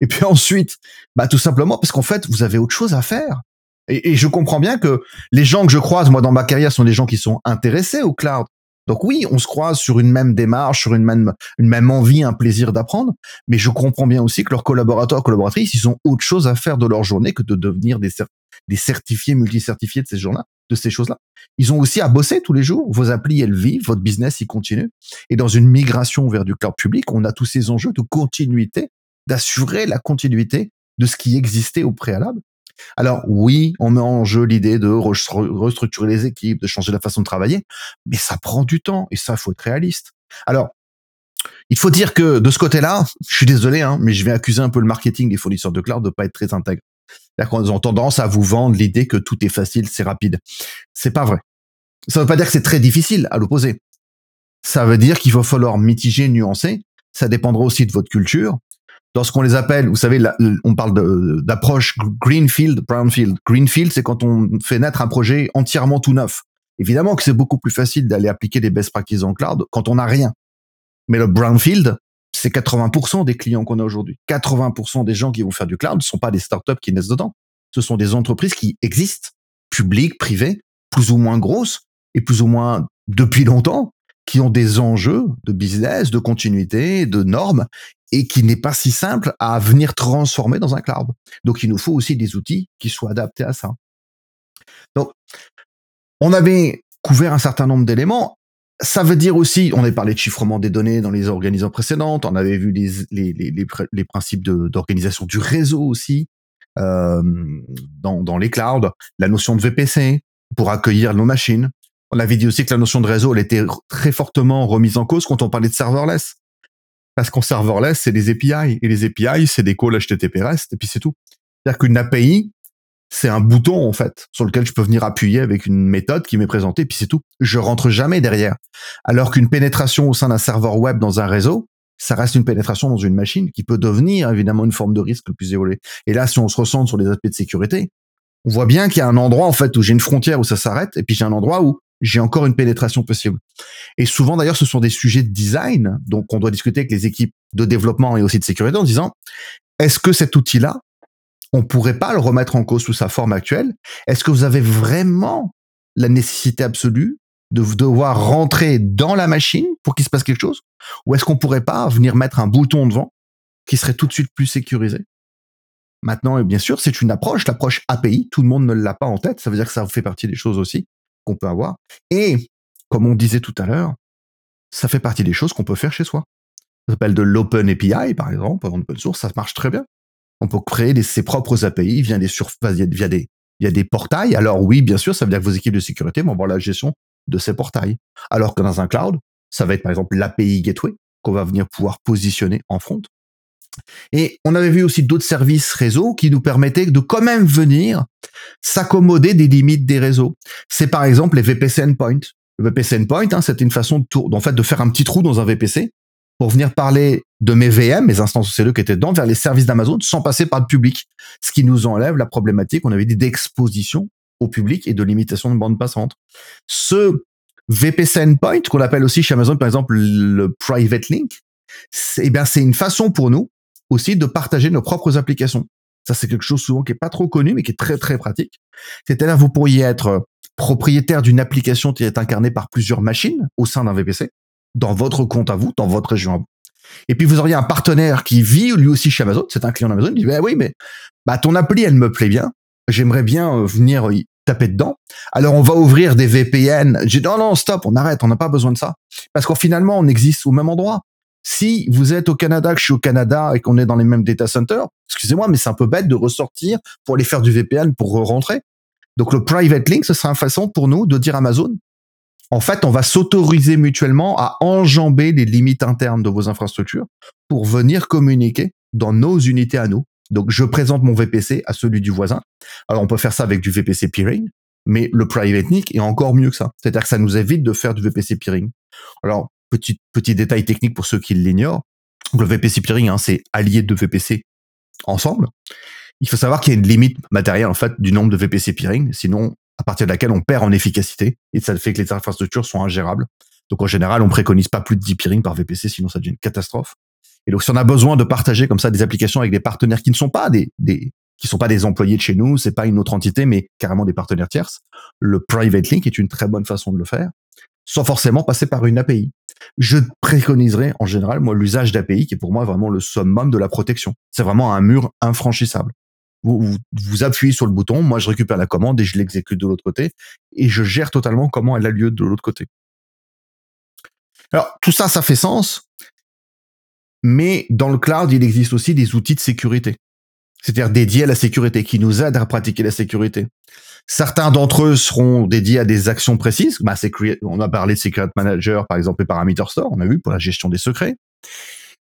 Et puis ensuite, bah, tout simplement parce qu'en fait, vous avez autre chose à faire. Et, je comprends bien que les gens que je croise, moi, dans ma carrière, sont des gens qui sont intéressés au cloud. Donc oui, on se croise sur une même démarche, sur une même, une même envie, un plaisir d'apprendre, mais je comprends bien aussi que leurs collaborateurs, collaboratrices, ils ont autre chose à faire de leur journée que de devenir des, certifiés, multi-certifiés de ces journées de ces choses-là. Ils ont aussi à bosser tous les jours. Vos applis, elles vivent, votre business, il continue. Et dans une migration vers du cloud public, on a tous ces enjeux de continuité, d'assurer la continuité de ce qui existait au préalable. Alors oui, on met en jeu l'idée de restructurer les équipes, de changer la façon de travailler, mais ça prend du temps et ça, faut être réaliste. Alors, il faut dire que de ce côté-là, je suis désolé, hein, mais je vais accuser un peu le marketing des fournisseurs de cloud de pas être très intègre. C'est-à-dire qu'ils ont tendance à vous vendre l'idée que tout est facile, c'est rapide. C'est pas vrai. Ça veut pas dire que c'est très difficile, à l'opposé. Ça veut dire qu'il va falloir mitiger, nuancer. Ça dépendra aussi de votre culture, dans ce qu'on les appelle, vous savez, on parle d'approche greenfield, brownfield. Greenfield, c'est quand on fait naître un projet entièrement tout neuf. Évidemment que c'est beaucoup plus facile d'aller appliquer des best practices en cloud quand on n'a rien. Mais le brownfield, c'est 80% des clients qu'on a aujourd'hui. 80% des gens qui vont faire du cloud ne sont pas des startups qui naissent dedans. Ce sont des entreprises qui existent, publiques, privées, plus ou moins grosses et plus ou moins depuis longtemps, qui ont des enjeux de business, de continuité, de normes et qui n'est pas si simple à venir transformer dans un cloud. Donc, il nous faut aussi des outils qui soient adaptés à ça. Donc, on avait couvert un certain nombre d'éléments. Ça veut dire aussi, on avait parlé de chiffrement des données dans les organisations précédentes, on avait vu les, les, les, les principes d'organisation du réseau aussi euh, dans, dans les clouds, la notion de VPC pour accueillir nos machines. On avait dit aussi que la notion de réseau, elle était très fortement remise en cause quand on parlait de serverless. Parce qu'en serverless, c'est des API. Et les API, c'est des calls HTTP REST, et puis c'est tout. C'est-à-dire qu'une API, c'est un bouton, en fait, sur lequel je peux venir appuyer avec une méthode qui m'est présentée, et puis c'est tout. Je rentre jamais derrière. Alors qu'une pénétration au sein d'un serveur web dans un réseau, ça reste une pénétration dans une machine qui peut devenir évidemment une forme de risque le plus évolué. Et là, si on se ressent sur les aspects de sécurité, on voit bien qu'il y a un endroit en fait où j'ai une frontière où ça s'arrête, et puis j'ai un endroit où j'ai encore une pénétration possible. Et souvent d'ailleurs, ce sont des sujets de design, donc on doit discuter avec les équipes de développement et aussi de sécurité en disant, est-ce que cet outil-là, on pourrait pas le remettre en cause sous sa forme actuelle? Est-ce que vous avez vraiment la nécessité absolue de devoir rentrer dans la machine pour qu'il se passe quelque chose? Ou est-ce qu'on pourrait pas venir mettre un bouton devant qui serait tout de suite plus sécurisé? Maintenant, bien sûr, c'est une approche, l'approche API. Tout le monde ne l'a pas en tête. Ça veut dire que ça fait partie des choses aussi qu'on peut avoir. Et, comme on disait tout à l'heure, ça fait partie des choses qu'on peut faire chez soi. Ça s'appelle de l'open API, par exemple, en open source, ça marche très bien. On peut créer ses propres API via des, via, des, via des portails. Alors oui, bien sûr, ça veut dire que vos équipes de sécurité vont avoir la gestion de ces portails. Alors que dans un cloud, ça va être par exemple l'API Gateway qu'on va venir pouvoir positionner en front. Et on avait vu aussi d'autres services réseau qui nous permettaient de quand même venir s'accommoder des limites des réseaux. C'est par exemple les VPC endpoint. Le VPC endpoint, hein, c'était une façon de, en fait, de faire un petit trou dans un VPC pour venir parler de mes VM, mes instances OCLE qui étaient dedans, vers les services d'Amazon sans passer par le public. Ce qui nous enlève la problématique, on avait dit, d'exposition au public et de limitation de bande passante. Ce VPC endpoint, qu'on appelle aussi chez Amazon, par exemple, le private link, eh bien, c'est une façon pour nous aussi de partager nos propres applications. Ça, c'est quelque chose souvent qui est pas trop connu, mais qui est très, très pratique. C'est-à-dire, vous pourriez être propriétaire d'une application qui est incarnée par plusieurs machines au sein d'un VPC, dans votre compte à vous, dans votre région à vous. Et puis, vous auriez un partenaire qui vit lui aussi chez Amazon, c'est un client d'Amazon, il dit, bah oui, mais bah, ton appli, elle me plaît bien, j'aimerais bien euh, venir taper dedans. Alors on va ouvrir des VPN. J'ai dit non non stop, on arrête, on n'a pas besoin de ça parce qu'en finalement on existe au même endroit. Si vous êtes au Canada, que je suis au Canada et qu'on est dans les mêmes data centers, excusez-moi, mais c'est un peu bête de ressortir pour aller faire du VPN pour rentrer. Donc le private link, ce sera une façon pour nous de dire Amazon, en fait, on va s'autoriser mutuellement à enjamber les limites internes de vos infrastructures pour venir communiquer dans nos unités à nous. Donc, je présente mon VPC à celui du voisin. Alors, on peut faire ça avec du VPC peering, mais le private link est encore mieux que ça. C'est-à-dire que ça nous évite de faire du VPC peering. Alors, petit, petit détail technique pour ceux qui l'ignorent. Le VPC peering, hein, c'est allié de VPC ensemble. Il faut savoir qu'il y a une limite matérielle, en fait, du nombre de VPC peering. Sinon, à partir de laquelle on perd en efficacité et ça fait que les infrastructures sont ingérables. Donc, en général, on préconise pas plus de 10 peering par VPC, sinon ça devient une catastrophe. Et donc, si on a besoin de partager comme ça des applications avec des partenaires qui ne sont pas des, des qui sont pas des employés de chez nous, c'est pas une autre entité, mais carrément des partenaires tierces, le private link est une très bonne façon de le faire, sans forcément passer par une API. Je préconiserais en général, moi, l'usage d'API, qui est pour moi vraiment le summum de la protection. C'est vraiment un mur infranchissable. Vous, vous, vous, appuyez sur le bouton, moi je récupère la commande et je l'exécute de l'autre côté, et je gère totalement comment elle a lieu de l'autre côté. Alors tout ça, ça fait sens, mais dans le cloud, il existe aussi des outils de sécurité, c'est-à-dire dédiés à la sécurité, qui nous aident à pratiquer la sécurité. Certains d'entre eux seront dédiés à des actions précises. Bah, on a parlé de Secret Manager, par exemple, et Parameter Store, on a vu pour la gestion des secrets.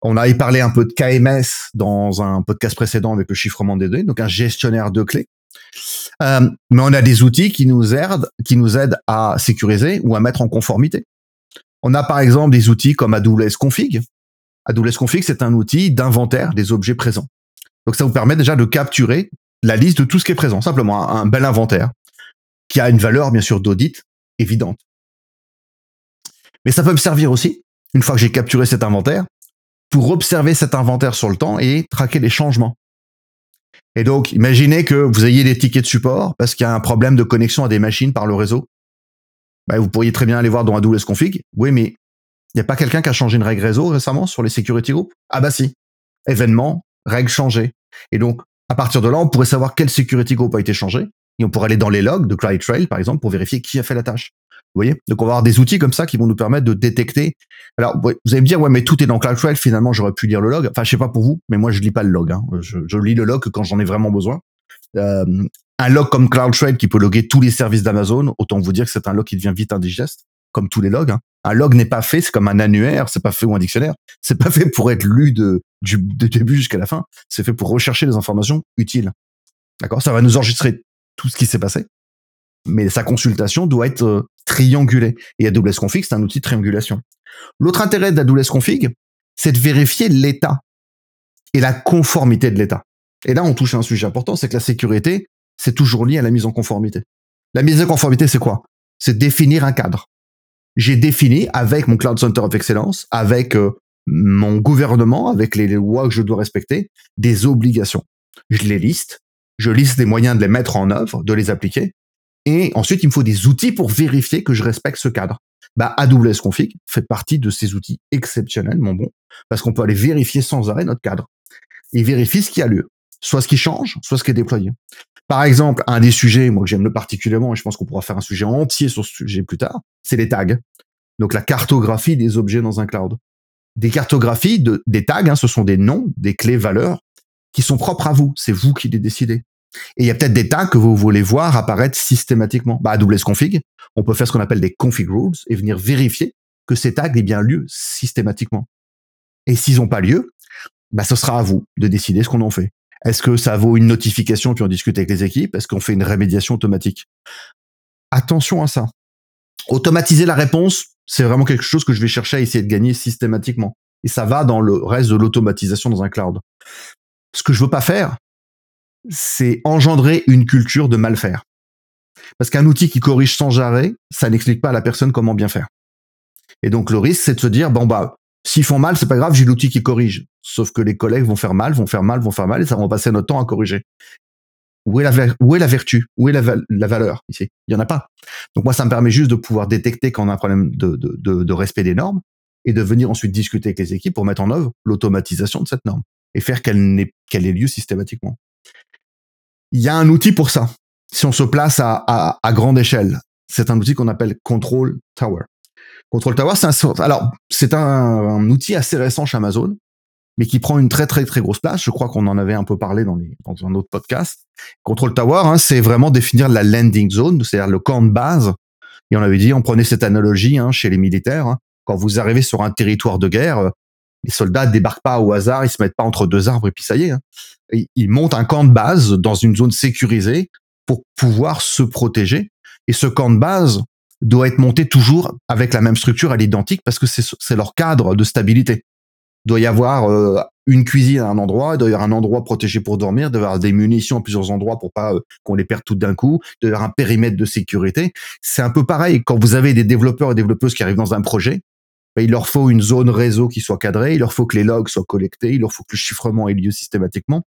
On avait parlé un peu de KMS dans un podcast précédent avec le chiffrement des données, donc un gestionnaire de clés. Euh, mais on a des outils qui nous aident, qui nous aident à sécuriser ou à mettre en conformité. On a par exemple des outils comme AWS Config, AWS Config, c'est un outil d'inventaire des objets présents. Donc ça vous permet déjà de capturer la liste de tout ce qui est présent, simplement un, bel inventaire qui a une valeur bien sûr d'audit évidente. Mais ça peut me servir aussi, une fois que j'ai capturé cet inventaire, pour observer cet inventaire sur le temps et traquer les changements. Et donc, imaginez que vous ayez des tickets de support parce qu'il y a un problème de connexion à des machines par le réseau. Ben, vous pourriez très bien aller voir dans AWS Config. Oui, mais il n'y a pas quelqu'un qui a changé une règle réseau récemment sur les security groups? Ah bah si. Événement, règle changée. Et donc, à partir de là, on pourrait savoir quel security group a été changé. Et on pourrait aller dans les logs de CloudTrail, par exemple, pour vérifier qui a fait la tâche. Vous voyez? Donc, on va avoir des outils comme ça qui vont nous permettre de détecter. Alors, vous allez me dire, ouais, mais tout est dans CloudTrail. Finalement, j'aurais pu lire le log. Enfin, je sais pas pour vous, mais moi, je lis pas le log. Hein. Je, lis le log quand j'en ai vraiment besoin. Euh, un log comme CloudTrail qui peut loguer tous les services d'Amazon, autant vous dire que c'est un log qui devient vite indigeste comme tous les logs. Hein. Un log n'est pas fait, c'est comme un annuaire, c'est pas fait ou un dictionnaire. C'est pas fait pour être lu de, du début jusqu'à la fin. C'est fait pour rechercher des informations utiles. D'accord? Ça va nous enregistrer tout ce qui s'est passé. Mais sa consultation doit être euh, triangulée. Et AWS Config, c'est un outil de triangulation. L'autre intérêt d'AWS Config, c'est de vérifier l'état et la conformité de l'état. Et là, on touche à un sujet important, c'est que la sécurité, c'est toujours lié à la mise en conformité. La mise en conformité, c'est quoi? C'est définir un cadre j'ai défini avec mon Cloud Center of Excellence, avec euh, mon gouvernement, avec les lois que je dois respecter, des obligations. Je les liste, je liste des moyens de les mettre en œuvre, de les appliquer, et ensuite il me faut des outils pour vérifier que je respecte ce cadre. Bah, AWS Config fait partie de ces outils exceptionnels, mon bon, parce qu'on peut aller vérifier sans arrêt notre cadre et vérifier ce qui a lieu, soit ce qui change, soit ce qui est déployé. Par exemple, un des sujets, moi que j'aime le particulièrement, et je pense qu'on pourra faire un sujet entier sur ce sujet plus tard, c'est les tags. Donc la cartographie des objets dans un cloud. Des cartographies, de, des tags, hein, ce sont des noms, des clés valeurs qui sont propres à vous. C'est vous qui les décidez. Et il y a peut-être des tags que vous voulez voir apparaître systématiquement. Bah, à WS Config, on peut faire ce qu'on appelle des config rules et venir vérifier que ces tags aient bien lieu systématiquement. Et s'ils n'ont pas lieu, bah, ce sera à vous de décider ce qu'on en fait. Est-ce que ça vaut une notification puis on discute avec les équipes? Est-ce qu'on fait une rémédiation automatique? Attention à ça. Automatiser la réponse, c'est vraiment quelque chose que je vais chercher à essayer de gagner systématiquement. Et ça va dans le reste de l'automatisation dans un cloud. Ce que je veux pas faire, c'est engendrer une culture de mal faire. Parce qu'un outil qui corrige sans arrêt, ça n'explique pas à la personne comment bien faire. Et donc le risque, c'est de se dire, bon bah, s'ils font mal, c'est pas grave, j'ai l'outil qui corrige. Sauf que les collègues vont faire mal, vont faire mal, vont faire mal, et ça va passer notre temps à corriger. Où est la, où est la vertu? Où est la, la valeur ici? Il y en a pas. Donc moi, ça me permet juste de pouvoir détecter quand on a un problème de, de, de, respect des normes et de venir ensuite discuter avec les équipes pour mettre en œuvre l'automatisation de cette norme et faire qu'elle ait lieu systématiquement. Il y a un outil pour ça. Si on se place à, à, grande échelle, c'est un outil qu'on appelle Control Tower. Control Tower, c'est un, alors c'est un, outil assez récent chez Amazon, mais qui prend une très très très grosse place. Je crois qu'on en avait un peu parlé dans, les, dans un autre podcast. Control Tower, hein, c'est vraiment définir la landing zone, c'est-à-dire le camp de base. Et on avait dit, on prenait cette analogie hein, chez les militaires. Hein. Quand vous arrivez sur un territoire de guerre, les soldats débarquent pas au hasard, ils se mettent pas entre deux arbres et puis ça y est. Hein. Ils montent un camp de base dans une zone sécurisée pour pouvoir se protéger. Et ce camp de base doit être monté toujours avec la même structure à l'identique parce que c'est leur cadre de stabilité. Il doit y avoir euh, une cuisine à un endroit, il doit y avoir un endroit protégé pour dormir, il doit y avoir des munitions à plusieurs endroits pour pas euh, qu'on les perde toutes d'un coup, il doit y avoir un périmètre de sécurité. C'est un peu pareil quand vous avez des développeurs et développeuses qui arrivent dans un projet, ben, il leur faut une zone réseau qui soit cadrée, il leur faut que les logs soient collectés, il leur faut que le chiffrement ait lieu systématiquement.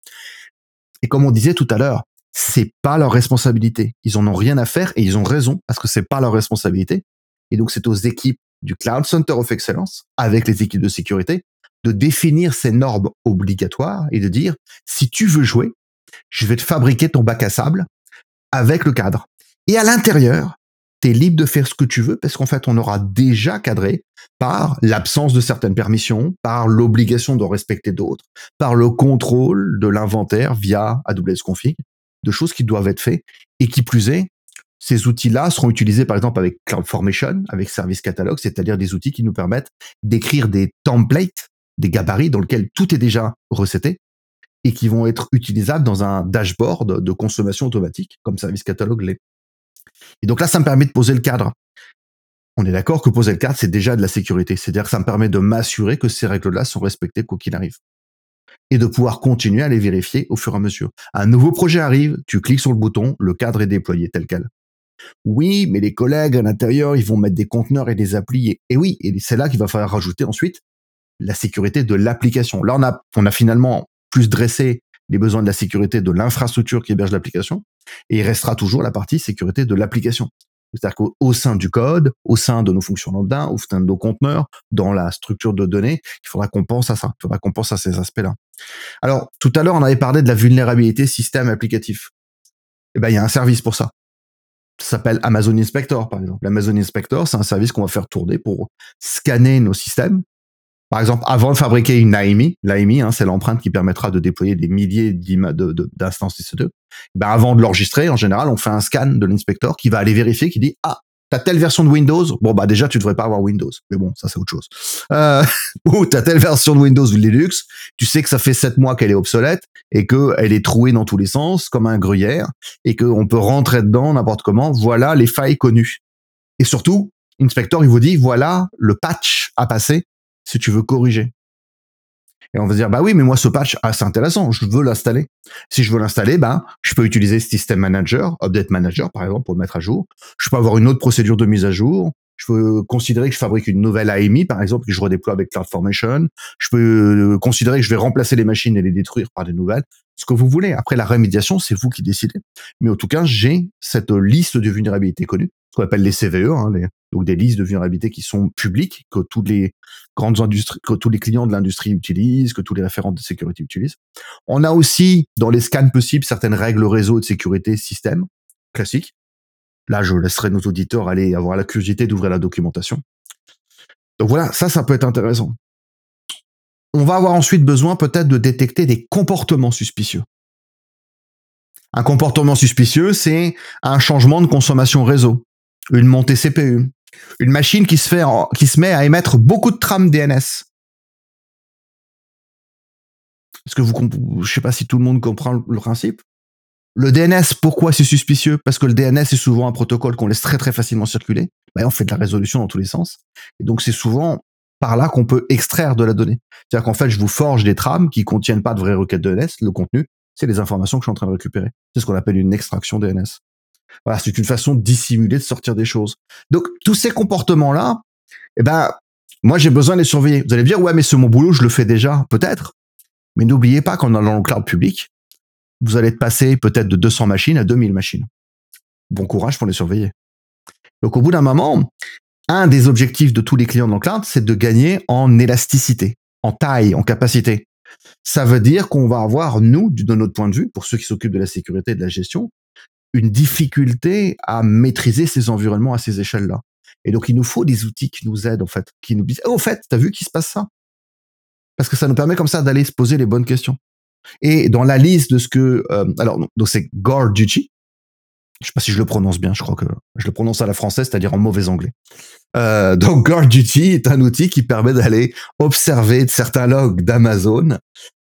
Et comme on disait tout à l'heure, c'est pas leur responsabilité. Ils en ont rien à faire et ils ont raison parce que c'est pas leur responsabilité. Et donc c'est aux équipes du Cloud Center of Excellence avec les équipes de sécurité de définir ces normes obligatoires et de dire si tu veux jouer, je vais te fabriquer ton bac à sable avec le cadre. Et à l'intérieur, tu es libre de faire ce que tu veux parce qu'en fait, on aura déjà cadré par l'absence de certaines permissions, par l'obligation de respecter d'autres, par le contrôle de l'inventaire via AWS Config, de choses qui doivent être faites et qui plus est, ces outils-là seront utilisés par exemple avec CloudFormation, avec Service Catalog, c'est-à-dire des outils qui nous permettent d'écrire des templates, des gabarits dans lesquels tout est déjà recetté et qui vont être utilisables dans un dashboard de consommation automatique comme Service Catalog l'est. Et donc là, ça me permet de poser le cadre. On est d'accord que poser le cadre, c'est déjà de la sécurité. C'est-à-dire que ça me permet de m'assurer que ces règles-là sont respectées quoi qu'il arrive. Et de pouvoir continuer à les vérifier au fur et à mesure. Un nouveau projet arrive, tu cliques sur le bouton, le cadre est déployé tel quel. Oui, mais les collègues à l'intérieur, ils vont mettre des conteneurs et des applis. Et, oui, et c'est là qu'il va falloir rajouter ensuite la sécurité de l'application. Là, on a, on finalement plus dressé les besoins de la sécurité de l'infrastructure qui héberge l'application, et il restera toujours la partie sécurité de l'application. C'est-à-dire qu'au sein du code, au sein de nos fonctions lambda, au sein de nos conteneurs, dans la structure de données, il faudra qu'on pense à ça, il faudra qu'on pense à ces aspects-là. Alors, tout à l'heure, on avait parlé de la vulnérabilité système applicatif. Eh ben, il y a un service pour ça. Ça s'appelle Amazon Inspector, par exemple. L'Amazon Inspector, c'est un service qu'on va faire tourner pour scanner nos systèmes par exemple, avant de fabriquer une AMI, l'AMI, hein, c'est l'empreinte qui permettra de déployer des milliers d'instances de, IC2. Ben avant de l'enregistrer, en général, on fait un scan de l'inspecteur qui va aller vérifier, qui dit ah t'as telle version de Windows, bon bah déjà tu devrais pas avoir Windows, mais bon ça c'est autre chose. Euh, ou t'as telle version de Windows ou Linux, tu sais que ça fait sept mois qu'elle est obsolète et que elle est trouée dans tous les sens comme un gruyère et qu'on peut rentrer dedans n'importe comment. Voilà les failles connues. Et surtout, Inspector il vous dit voilà le patch à passer si tu veux corriger. Et on va dire, bah oui, mais moi, ce patch, ah, c'est intéressant, je veux l'installer. Si je veux l'installer, ben, je peux utiliser System Manager, Update Manager, par exemple, pour le mettre à jour. Je peux avoir une autre procédure de mise à jour. Je peux considérer que je fabrique une nouvelle AMI, par exemple, que je redéploie avec CloudFormation. Je peux considérer que je vais remplacer les machines et les détruire par des nouvelles. Ce que vous voulez. Après, la rémédiation, c'est vous qui décidez. Mais en tout cas, j'ai cette liste de vulnérabilités connues ce qu'on appelle les CVE, hein, donc des listes de vulnérabilité qui sont publiques, que toutes les grandes industries, que tous les clients de l'industrie utilisent, que tous les référents de sécurité utilisent. On a aussi dans les scans possibles certaines règles réseau de sécurité système classiques. Là, je laisserai nos auditeurs aller avoir la curiosité d'ouvrir la documentation. Donc voilà, ça, ça peut être intéressant. On va avoir ensuite besoin peut-être de détecter des comportements suspicieux. Un comportement suspicieux, c'est un changement de consommation réseau une montée CPU, une machine qui se, met à émettre beaucoup de trames DNS. Est-ce que vous, je sais pas si tout le monde comprend le principe. Le DNS, pourquoi c'est suspicieux? Parce que le DNS est souvent un protocole qu'on laisse très très facilement circuler. Ben, on fait de la résolution dans tous les sens. Et donc c'est souvent par là qu'on peut extraire de la donnée. C'est-à-dire qu'en fait, je vous forge des trames qui contiennent pas de vraies requêtes DNS. Le contenu, c'est les informations que je suis en train de récupérer. C'est ce qu'on appelle une extraction DNS. Voilà, c'est une façon de dissimuler, de sortir des choses. Donc tous ces comportements-là, eh ben, moi j'ai besoin de les surveiller. Vous allez me dire, ouais, mais c'est mon boulot, je le fais déjà, peut-être. Mais n'oubliez pas qu'en allant le cloud public, vous allez passer peut-être de 200 machines à 2000 machines. Bon courage pour les surveiller. Donc au bout d'un moment, un des objectifs de tous les clients cloud, c'est de gagner en élasticité, en taille, en capacité. Ça veut dire qu'on va avoir, nous, de notre point de vue, pour ceux qui s'occupent de la sécurité et de la gestion, une difficulté à maîtriser ces environnements à ces échelles-là. Et donc, il nous faut des outils qui nous aident, en fait, qui nous disent, oh, au fait, t'as vu qu'il se passe ça? Parce que ça nous permet comme ça d'aller se poser les bonnes questions. Et dans la liste de ce que, euh, alors, donc c'est Duty. Je sais pas si je le prononce bien, je crois que je le prononce à la française, c'est-à-dire en mauvais anglais. Euh, donc Guard Duty est un outil qui permet d'aller observer certains logs d'Amazon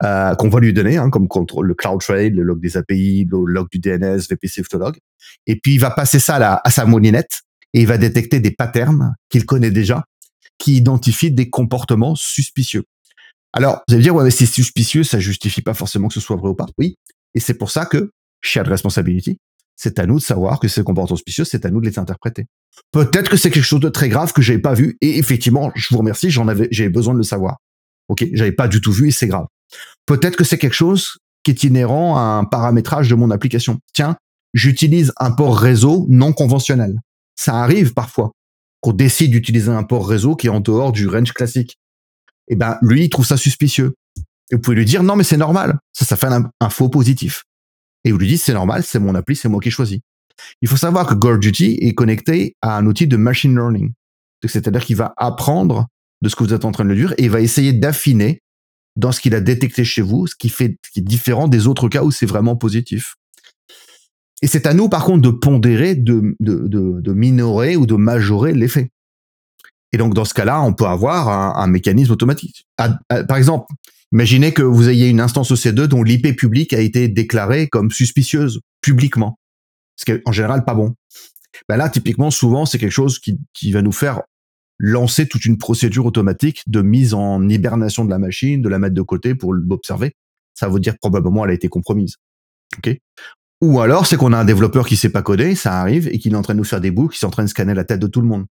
euh, qu'on va lui donner, hein, comme contrôle le CloudTrail, le log des API, le log du DNS, VPC Autolog. Et puis il va passer ça à, à sa moulinette et il va détecter des patterns qu'il connaît déjà, qui identifient des comportements suspicieux. Alors, vous allez me dire, ouais, mais c'est suspicieux, ça justifie pas forcément que ce soit vrai ou pas. Oui. Et c'est pour ça que, shared responsibility, c'est à nous de savoir que ces comportements suspicieux, c'est à nous de les interpréter. Peut-être que c'est quelque chose de très grave que j'avais pas vu, et effectivement, je vous remercie, j'en avais, j'avais besoin de le savoir. Ok, j'avais pas du tout vu et c'est grave. Peut-être que c'est quelque chose qui est inhérent à un paramétrage de mon application. Tiens, j'utilise un port réseau non conventionnel. Ça arrive parfois qu'on décide d'utiliser un port réseau qui est en dehors du range classique et eh ben lui il trouve ça suspicieux. Et vous pouvez lui dire non mais c'est normal, ça ça fait un, faux positif. Et vous lui dites c'est normal, c'est mon appli, c'est moi qui choisis. Il faut savoir que Duty est connecté à un outil de machine learning. C'est-à-dire qu'il va apprendre de ce que vous êtes en train de le dire et il va essayer d'affiner dans ce qu'il a détecté chez vous, ce qui fait qui est différent des autres cas où c'est vraiment positif. Et c'est à nous, par contre, de pondérer, de, de, de minorer ou de majorer l'effet. Et donc, dans ce cas-là, on peut avoir un, mécanisme automatique. par exemple, imaginez que vous ayez une instance EC2 dont l'IP publique a été déclarée comme suspicieuse publiquement, ce qui est en général pas bon. Ben là, typiquement, souvent, c'est quelque chose qui, qui va nous faire lancer toute une procédure automatique de mise en hibernation de la machine, de la mettre de côté pour l'observer. Ça veut dire probablement elle a été compromise. Ok? Ou alors, c'est qu'on a un développeur qui sait pas coder, ça arrive, et qu'il est en train de nous faire des boucles, qui est en train de scanner la tête de tout le monde.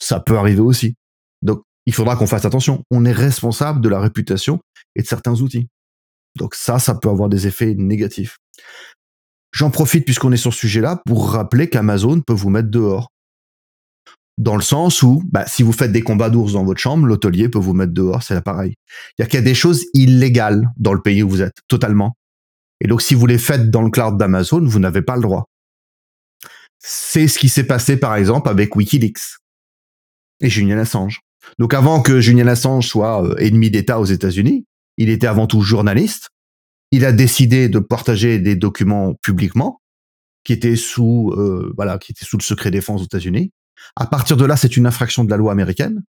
Ça peut arriver aussi. Donc, il faudra qu'on fasse attention. On est responsable de la réputation et de certains outils. Donc ça, ça peut avoir des effets négatifs. J'en profite puisqu'on est sur ce sujet-là pour rappeler qu'Amazon peut vous mettre dehors. Dans le sens où, bah, si vous faites des combats d'ours dans votre chambre, l'hôtelier peut vous mettre dehors, c'est pareil. Il y a y a des choses illégales dans le pays où vous êtes, totalement. Et donc, si vous les faites dans le cloud d'Amazon, vous n'avez pas le droit. C'est ce qui s'est passé, par exemple, avec Wikileaks et Julian Assange. Donc avant que Julian Assange soit euh, ennemi d'État aux États-Unis, il était avant tout journaliste. Il a décidé de partager des documents publiquement qui étaient sous euh, voilà, qui étaient sous le secret défense aux États-Unis. À partir de là, c'est une infraction de la loi américaine.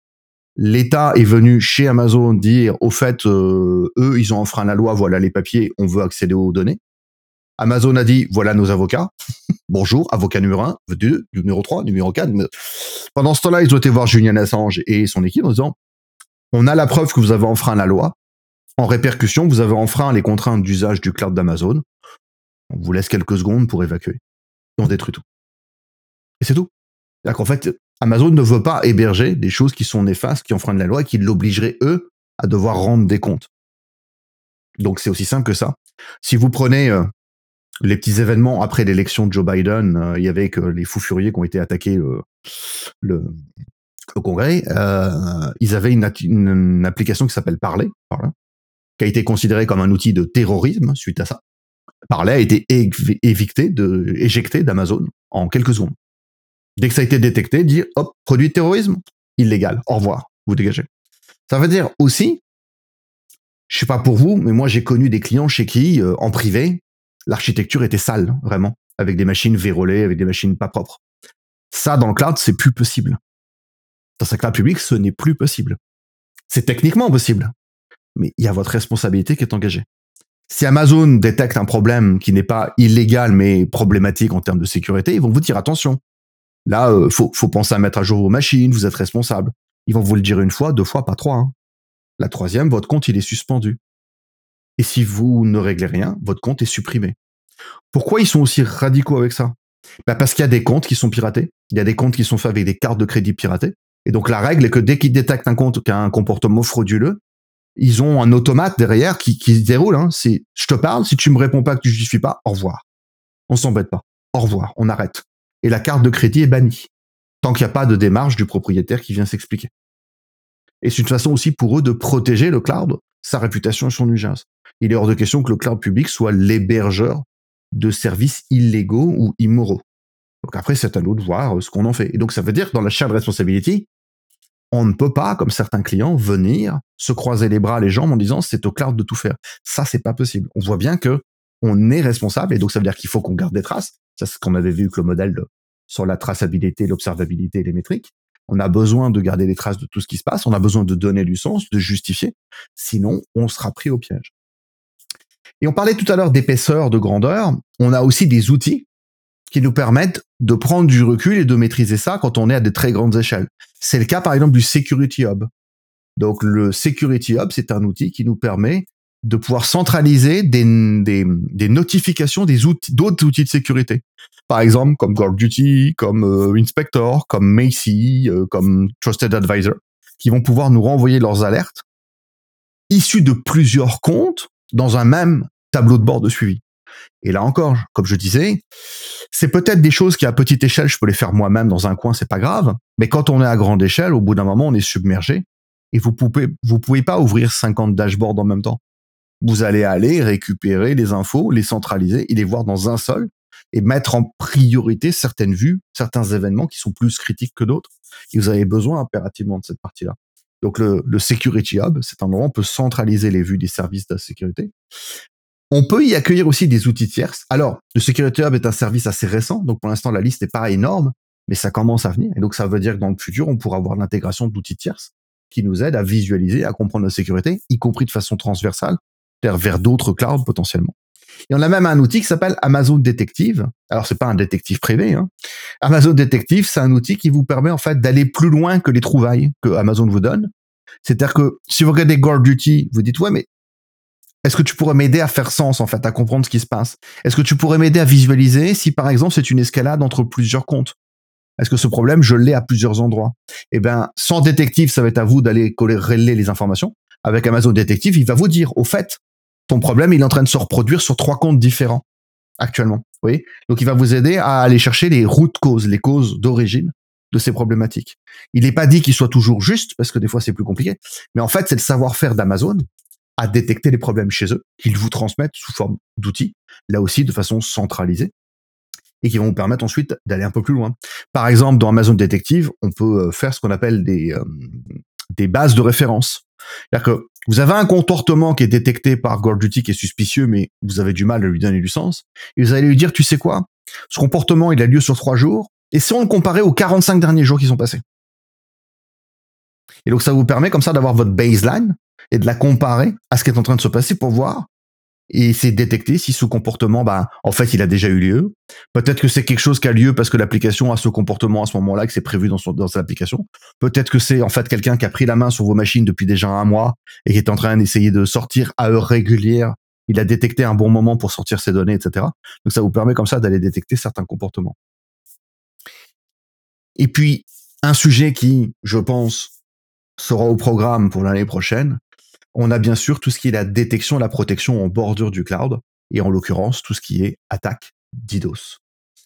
L'État est venu chez Amazon dire au fait euh, eux ils ont enfreint la loi, voilà les papiers, on veut accéder aux données. Amazon a dit voilà nos avocats. Bonjour, avocat numéro 1, 2, numéro 3, numéro 4. Pendant ce temps-là, ils ont été voir Julian Assange et son équipe en disant on a la preuve que vous avez enfreint la loi. En répercussion, vous avez enfreint les contraintes d'usage du cloud d'Amazon. On vous laisse quelques secondes pour évacuer. On détruit tout. Et c'est tout. C'est-à-dire qu'en fait, Amazon ne veut pas héberger des choses qui sont néfastes, qui enfreignent la loi et qui l'obligeraient, eux, à devoir rendre des comptes. Donc c'est aussi simple que ça. Si vous prenez euh, les petits événements après l'élection de Joe Biden, euh, il y avait que les fous furieux qui ont été attaqués euh, le Congrès. Ils avaient une, application qui s'appelle Parler, qui a été considérée comme un outil de terrorisme suite à ça. Parler a été éjecté d'Amazon en quelques secondes. Dès que ça a été détecté, dit hop, produit de terrorisme, illégal, au revoir, vous dégagez. Ça veut dire aussi, je sais pas pour vous, mais moi j'ai connu des clients chez qui, en privé, l'architecture était sale, vraiment, avec des machines vérolées, avec des machines pas propres. Ça, dans le cloud, c'est plus possible. Dans un cloud public, ce n'est plus possible. C'est techniquement possible, mais il y a votre responsabilité qui est engagée. Si Amazon détecte un problème qui n'est pas illégal mais problématique en termes de sécurité, ils vont vous dire attention. Là, euh, faut, penser à mettre à jour vos machines, vous êtes responsable. Ils vont vous le dire une fois, deux fois, pas trois. Hein. La troisième, votre compte il est suspendu. Et si vous ne réglez rien, votre compte est supprimé. Pourquoi ils sont aussi radicaux avec ça? Bah Parce qu'il y a des comptes qui sont piratés. Il y a des comptes qui sont faits avec des cartes de crédit piratées. Et donc la règle est que dès qu'ils détectent un compte qui a un comportement frauduleux, ils ont un automate derrière qui, qui se déroule. Hein. C'est je te parle, si tu me réponds pas que tu justifies pas, au revoir. On s'embête pas. Au revoir, on arrête. Et la carte de crédit est bannie tant qu'il n'y a pas de démarche du propriétaire qui vient s'expliquer. Et c'est une façon aussi pour eux de protéger le cloud, sa réputation et son usage. Il est hors de question que le cloud public soit l'hébergeur de services illégaux ou immoraux. Donc après, c'est à nous de voir euh, ce qu'on en fait. Et donc ça veut dire que dans la shared responsibility, on ne peut pas, comme certains clients, venir se croiser les bras, les jambes en disant c'est au cloud de tout faire. Ça, c'est pas possible. On voit bien que on est responsable et donc ça veut dire qu'il faut qu'on garde des traces. Ça, c'est ce qu'on avait vu que le modèle sur la traçabilité, l'observabilité et les métriques. On a besoin de garder les traces de tout ce qui se passe. On a besoin de donner du sens, de justifier. Sinon, on sera pris au piège. Et on parlait tout à l'heure d'épaisseur, de grandeur. On a aussi des outils qui nous permettent de prendre du recul et de maîtriser ça quand on est à des très grandes échelles. C'est le cas par exemple du Security Hub. Donc le Security Hub, c'est un outil qui nous permet de pouvoir centraliser des, notifications des outils, d'autres outils de sécurité. Par exemple, comme Guard Duty, comme euh, Inspector, comme Macy, euh, comme Trusted Advisor, qui vont pouvoir nous renvoyer leurs alertes issues de plusieurs comptes dans un même tableau de bord de suivi. Et là encore, comme je disais, c'est peut-être des choses qui à petite échelle, je peux les faire moi-même dans un coin, c'est pas grave. Mais quand on est à grande échelle, au bout d'un moment, on est submergé et vous pouvez, vous pouvez pas ouvrir 50 dashboards en même temps. Vous allez aller récupérer les infos, les centraliser et les voir dans un seul et mettre en priorité certaines vues, certains événements qui sont plus critiques que d'autres. Et vous avez besoin impérativement de cette partie-là. Donc le, le Security Hub, c'est un endroit où on peut centraliser les vues des services de la sécurité. On peut y accueillir aussi des outils tierces. Alors, le Security Hub est un service assez récent, donc pour l'instant la liste n'est pas énorme, mais ça commence à venir. Et donc ça veut dire que dans le futur, on pourra avoir l'intégration d'outils tierces qui nous aident à visualiser, à comprendre la sécurité, y compris de façon transversale, vers d'autres clouds potentiellement. Et on a même un outil qui s'appelle Amazon Detective. Alors c'est pas un détective privé. Hein. Amazon Detective, c'est un outil qui vous permet en fait d'aller plus loin que les trouvailles que Amazon vous donne. C'est-à-dire que si vous regardez Guard Duty, vous dites ouais mais est-ce que tu pourrais m'aider à faire sens en fait, à comprendre ce qui se passe? Est-ce que tu pourrais m'aider à visualiser si par exemple c'est une escalade entre plusieurs comptes? Est-ce que ce problème je l'ai à plusieurs endroits? Eh bien, sans détective, ça va être à vous d'aller coller les informations. Avec Amazon Detective, il va vous dire au fait, ton problème il est en train de se reproduire sur trois comptes différents actuellement. Oui. Donc il va vous aider à aller chercher les routes causes, les causes d'origine de ces problématiques. Il n'est pas dit qu'il soit toujours juste parce que des fois c'est plus compliqué, mais en fait c'est le savoir-faire d'Amazon à détecter les problèmes chez eux, qu'ils vous transmettent sous forme d'outils, là aussi de façon centralisée, et qui vont vous permettre ensuite d'aller un peu plus loin. Par exemple, dans Amazon Detective, on peut euh, faire ce qu'on appelle des, euh, des bases de référence. C'est-à-dire que vous avez un comportement qui est détecté par Duty qui est suspicieux, mais vous avez du mal à lui donner du sens, et vous allez lui dire, tu sais quoi, ce comportement, il a lieu sur trois jours, et si on le comparait aux 45 derniers jours qui sont passés? Et donc ça vous permet comme ça d'avoir votre baseline, et de la comparer à ce qui est en train de se passer pour voir et de détecter si ce comportement, bah, en fait, il a déjà eu lieu. Peut-être que c'est quelque chose qui a lieu parce que l'application a ce comportement à ce moment-là, que c'est prévu dans, son, dans sa application. Peut-être que c'est en fait quelqu'un qui a pris la main sur vos machines depuis déjà un mois et qui est en train d'essayer de sortir à heure régulière. Il a détecté un bon moment pour sortir ses données, etc. Donc ça vous permet comme ça d'aller détecter certains comportements. Et puis, un sujet qui, je pense, sera au programme pour l'année prochaine, on a bien sûr tout ce qui est la détection, la protection en bordure du cloud, et en l'occurrence tout ce qui est attaque DDoS.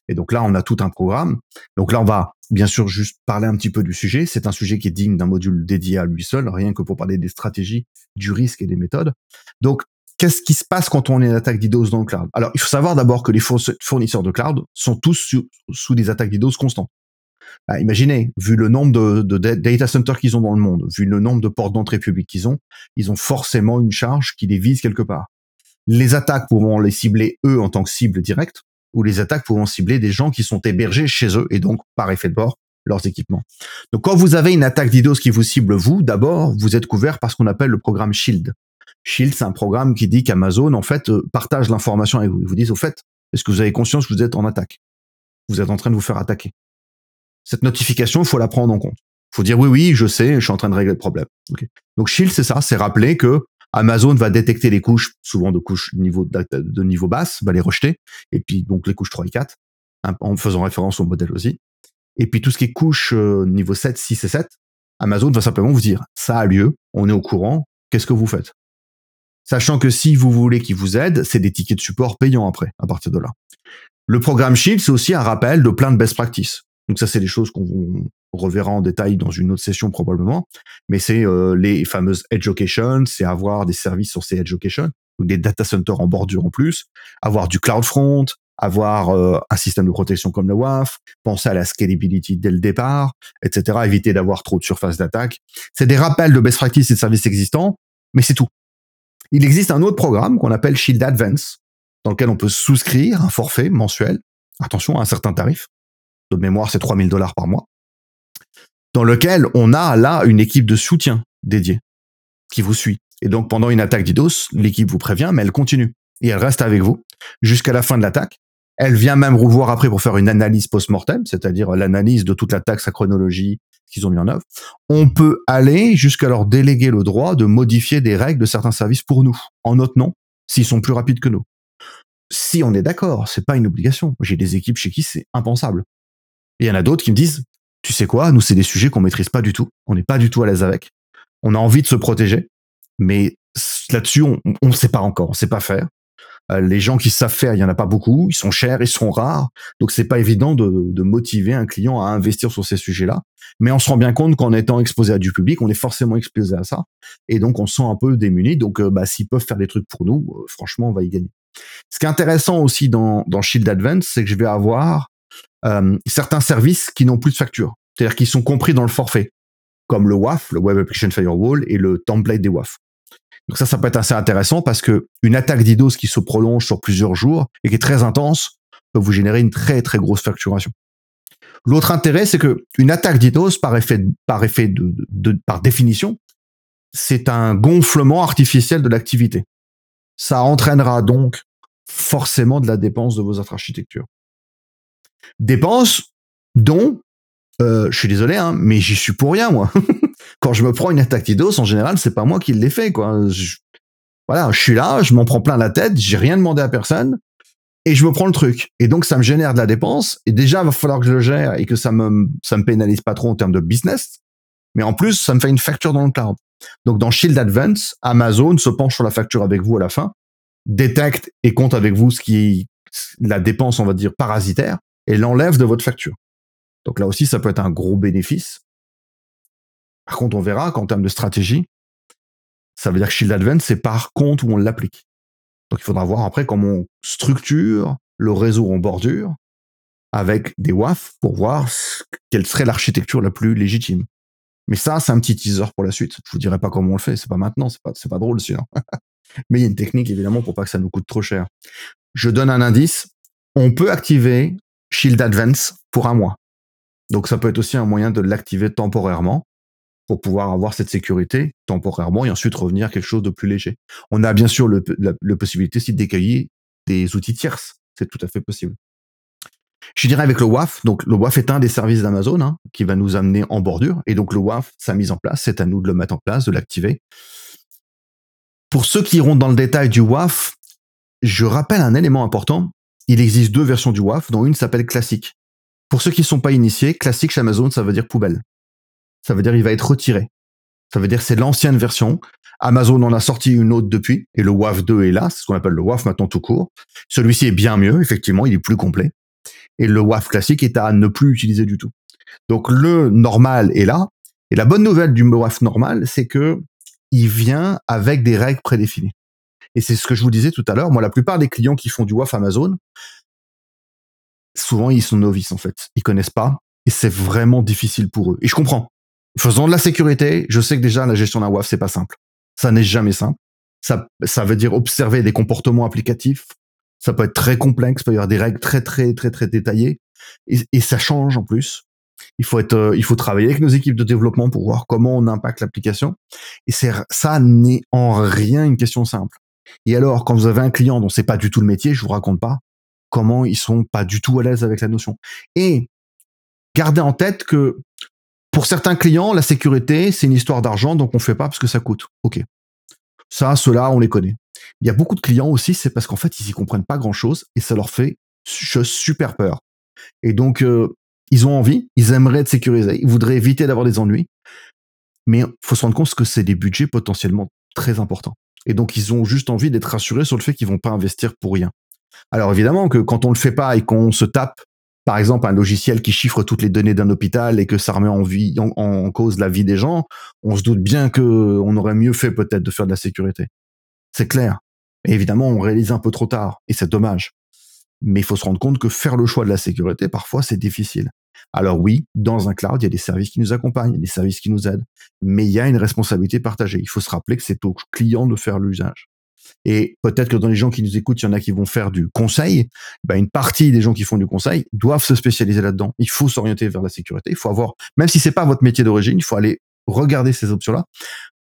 Et donc là, on a tout un programme. Donc là, on va bien sûr juste parler un petit peu du sujet. C'est un sujet qui est digne d'un module dédié à lui seul, rien que pour parler des stratégies, du risque et des méthodes. Donc, qu'est-ce qui se passe quand on est une attaque DDoS dans le cloud? Alors, il faut savoir d'abord que les fournisseurs de cloud sont tous sous, des attaques DDoS constantes. Bah, imaginez, vu le nombre de, data centers qu'ils ont dans le monde, vu le nombre de portes d'entrée publiques qu'ils ont, ils ont forcément une charge qui les vise quelque part. Les attaques pourront les cibler eux en tant que cible directe, ou les attaques pourront cibler des gens qui sont hébergés chez eux et donc par effet de bord leurs équipements. Donc quand vous avez une attaque d'IDOS qui vous cible vous, d'abord vous êtes couvert par ce qu'on appelle le programme Shield. Shield, c'est un programme qui dit qu'Amazon en fait euh, partage l'information avec vous. Ils vous disent au fait, est-ce que vous avez conscience que vous êtes en attaque? Vous êtes en train de vous faire attaquer cette notification, il faut la prendre en compte. Il faut dire oui, oui, je sais, je suis en train de régler le problème. Donc Shield, c'est ça, c'est rappeler que Amazon va détecter les couches, souvent de couches niveau, de niveau basse, va les rejeter, et puis donc les couches 3 et 4, en faisant référence au modèle aussi. Et puis tout ce qui est couche euh, niveau 7, 6 et 7, Amazon va simplement vous dire, ça a lieu, on est au courant, qu'est-ce que vous faites? Sachant que si vous voulez qu'ils vous aident, c'est des tickets de support payants après, à partir de là. Le programme Shield, c'est aussi un rappel de plein de best practices. Donc ça, c'est des choses qu'on reverra en détail dans une autre session probablement. Mais c'est euh, les fameuses education, c'est avoir des services sur ces education, ou des data centers en bordure en plus, avoir du cloud front, avoir euh, un système de protection comme le WAF, penser à la scalability dès le départ, etc. Éviter d'avoir trop de surface d'attaque. C'est des rappels de best practices et de services existants, mais c'est tout. Il existe un autre programme qu'on appelle Shield Advance, dans lequel on peut souscrire un forfait mensuel, attention à un certain tarif, de mémoire c'est 3000 dollars par mois, dans lequel on a là une équipe de soutien dédiée qui vous suit. Et donc pendant une attaque d'IDOS, l'équipe vous prévient, mais elle continue. Et elle reste avec vous jusqu'à la fin de l'attaque. Elle vient même vous voir après pour faire une analyse post-mortem, c'est-à-dire l'analyse de toute l'attaque, sa chronologie, qu'ils ont mis en œuvre. On peut aller jusqu'à leur déléguer le droit de modifier des règles de certains services pour nous, en notre nom, s'ils sont plus rapides que nous. Si on est d'accord, c'est pas une obligation. J'ai des équipes chez qui c'est impensable. Et il y en a d'autres qui me disent, tu sais quoi, nous c'est des sujets qu'on maîtrise pas du tout, on n'est pas du tout à l'aise avec. On a envie de se protéger, mais là-dessus on ne sait pas encore, on sait pas faire. Euh, les gens qui savent faire, il y en a pas beaucoup, ils sont chers, ils sont rares, donc c'est pas évident de, de, motiver un client à investir sur ces sujets-là. Mais on se rend bien compte qu'en étant exposé à du public, on est forcément exposé à ça, et donc on se sent un peu démuni. Donc euh, bah, s'ils peuvent faire des trucs pour nous, euh, franchement, on va y gagner. Ce qui est intéressant aussi dans, dans Shield Advance, c'est que je vais avoir euh, certains services qui n'ont plus de facture, c'est-à-dire qui sont compris dans le forfait, comme le WAF, le Web Application Firewall, et le template des WAF. Donc ça, ça peut être assez intéressant parce que une attaque d'IDOS qui se prolonge sur plusieurs jours et qui est très intense peut vous générer une très très grosse facturation. L'autre intérêt, c'est que une attaque d'IDOS, par effet, par effet de, par définition, c'est un gonflement artificiel de l'activité. Ça entraînera donc forcément de la dépense de vos infrastructures. Dépenses dont, euh, je suis désolé, hein, mais j'y suis pour rien, moi. Quand je me prends une attaque DDoS, en général, c'est pas moi qui l'ai fait, quoi. voilà, je suis là, je m'en prends plein la tête, j'ai rien demandé à personne, et je me prends le truc. Et donc, ça me génère de la dépense, et déjà, il va falloir que je le gère et que ça me, ça me pénalise pas trop en termes de business. Mais en plus, ça me fait une facture dans le cloud. Donc, dans Shield Advance, Amazon se penche sur la facture avec vous à la fin, détecte et compte avec vous ce qui est la dépense, on va dire, parasitaire, et l'enlève de votre facture. Donc là aussi, ça peut être un gros bénéfice. Par contre, on verra qu'en termes de stratégie, ça veut dire que Shield Advance, c'est par compte où on l'applique. Donc il faudra voir après comment on structure le réseau en bordure avec des WAF pour voir quelle serait l'architecture la plus légitime. Mais ça, c'est un petit teaser pour la suite. Je vous dirai pas comment on le fait. C'est pas maintenant. C'est pas, c'est pas drôle, sinon. Mais il y a une technique, évidemment, pour pas que ça nous coûte trop cher. Je donne un indice. On peut activer Shield Advance pour un mois. Donc ça peut être aussi un moyen de l'activer temporairement pour pouvoir avoir cette sécurité temporairement et ensuite revenir à quelque chose de plus léger. On a bien sûr le, la, possibilité aussi d'écailler des outils tierces. C'est tout à fait possible. Je dirais avec le WAF, donc le WAF est un des services d'Amazon hein, qui va nous amener en bordure. Et donc le WAF, sa mise en place, c'est à nous de le mettre en place, de l'activer. Pour ceux qui iront dans le détail du WAF, je rappelle un élément important, il existe deux versions du WAF, dont une s'appelle classique. Pour ceux qui ne sont pas initiés, classique chez Amazon, ça veut dire poubelle. Ça veut dire il va être retiré. Ça veut dire c'est l'ancienne version. Amazon en a sorti une autre depuis, et le WAF 2 est là, c'est ce qu'on appelle le WAF maintenant tout court. Celui-ci est bien mieux, effectivement, il est plus complet. Et le WAF classique est à ne plus utiliser du tout. Donc le normal est là. Et la bonne nouvelle du WAF normal, c'est que il vient avec des règles prédéfinies. Et c'est ce que je vous disais tout à l'heure. Moi, la plupart des clients qui font du WAF Amazon, souvent, ils sont novices, en fait. Ils connaissent pas. Et c'est vraiment difficile pour eux. Et je comprends. Faisant de la sécurité, je sais que déjà, la gestion d'un WAF, c'est pas simple. Ça n'est jamais simple. Ça, ça veut dire observer des comportements applicatifs. Ça peut être très complexe. Il peut y avoir des règles très, très, très, très détaillées. Et, ça change en plus. Il faut être, euh, il faut travailler avec nos équipes de développement pour voir comment on impacte l'application. Et ça n'est en rien une question simple. Et alors, quand vous avez un client dont c'est pas du tout le métier, je vous raconte pas comment ils sont pas du tout à l'aise avec la notion. Et gardez en tête que pour certains clients, la sécurité, c'est une histoire d'argent, donc on fait pas parce que ça coûte. Ok. Ça, cela, on les connaît. Il y a beaucoup de clients aussi, c'est parce qu'en fait, ils y comprennent pas grand chose et ça leur fait super peur. Et donc, euh, ils ont envie, ils aimeraient être sécurisés, ils voudraient éviter d'avoir des ennuis. Mais faut se rendre compte que c'est des budgets potentiellement très importants. Et donc, ils ont juste envie d'être rassurés sur le fait qu'ils vont pas investir pour rien. Alors, évidemment que quand on le fait pas et qu'on se tape, par exemple, un logiciel qui chiffre toutes les données d'un hôpital et que ça remet en, cause la vie des gens, on se doute bien que on aurait mieux fait peut-être de faire de la sécurité. C'est clair. Et évidemment, on réalise un peu trop tard. Et c'est dommage. Mais il faut se rendre compte que faire le choix de la sécurité, parfois, c'est difficile. Alors oui, dans un cloud, il y a des services qui nous accompagnent, des services qui nous aident, mais il y a une responsabilité partagée. Il faut se rappeler que c'est au client de faire l'usage. Et peut-être que dans les gens qui nous écoutent, il y en a qui vont faire du conseil. Ben, une partie des gens qui font du conseil doivent se spécialiser là-dedans. Il faut s'orienter vers la sécurité. Il faut avoir, même si c'est pas votre métier d'origine, il faut aller regarder ces options-là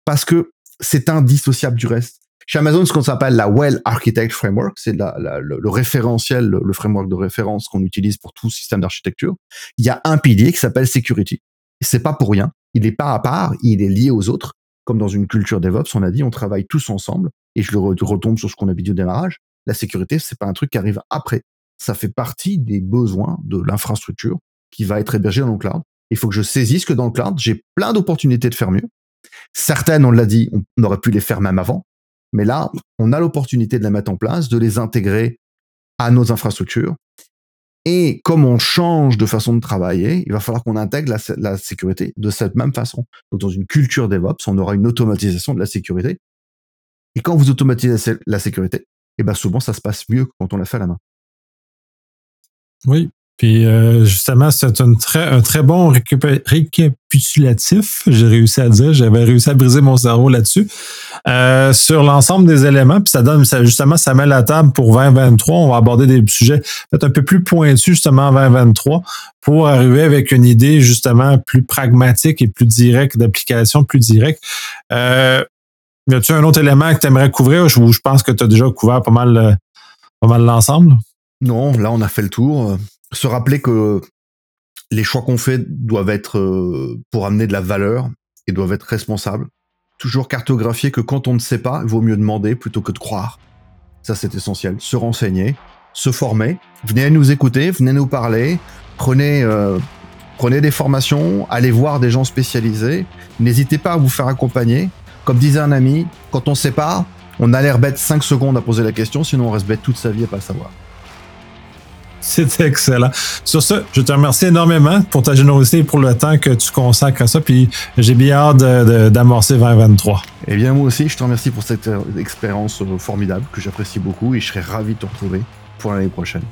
parce que c'est indissociable du reste. Chez Amazon, ce qu'on s'appelle la Well Architect Framework, c'est le, référentiel, le, framework de référence qu'on utilise pour tout système d'architecture. Il y a un pilier qui s'appelle Security. C'est pas pour rien. Il n'est pas à part, il est lié aux autres. Comme dans une culture DevOps, on a dit, on travaille tous ensemble. Et je le retombe sur ce qu'on a dit au démarrage. La sécurité, c'est pas un truc qui arrive après. Ça fait partie des besoins de l'infrastructure qui va être hébergée dans le cloud. Il faut que je saisisse que dans le cloud, j'ai plein d'opportunités de faire mieux. Certaines, on l'a dit, on aurait pu les faire même avant. Mais là, on a l'opportunité de les mettre en place, de les intégrer à nos infrastructures. Et comme on change de façon de travailler, il va falloir qu'on intègre la, sécurité de cette même façon. Donc, dans une culture DevOps, on aura une automatisation de la sécurité. Et quand vous automatisez la sécurité, et eh ben souvent, ça se passe mieux quand on la fait à la main. Oui, puis euh, justement, c'est un très, bon récapitulatif, j'ai réussi à dire, j'avais réussi à briser mon cerveau là-dessus, euh, sur l'ensemble des éléments, puis ça donne, justement, ça met la table pour 2023. On va aborder des sujets peut-être un peu plus pointus justement en 2023 pour arriver avec une idée justement plus pragmatique et plus directe, d'application plus directe. Euh, y a-tu un autre élément que tu aimerais couvrir? Je, je pense que tu as déjà couvert pas mal, pas mal l'ensemble? Non, là, on a fait le tour se rappeler que les choix qu'on fait doivent être euh, pour amener de la valeur et doivent être responsables. Toujours cartographier que quand on ne sait pas, il vaut mieux demander plutôt que de croire. Ça, c'est essentiel. Se renseigner, se former. Venez nous écouter, venez nous parler. Prenez, euh, prenez des formations, allez voir des gens spécialisés. N'hésitez pas à vous faire accompagner. Comme disait un ami, quand on ne sait pas, on a l'air bête 5 secondes à poser la question, sinon on reste bête toute sa vie à pas savoir. C'était excellent. Sur ce, je te remercie énormément pour ta générosité et pour le temps que tu consacres à ça. Puis j'ai bien hâte d'amorcer 2023. Eh bien, moi aussi, je te remercie pour cette euh, expérience euh, formidable que j'apprécie beaucoup et je serai ravi de te retrouver pour l'année prochaine.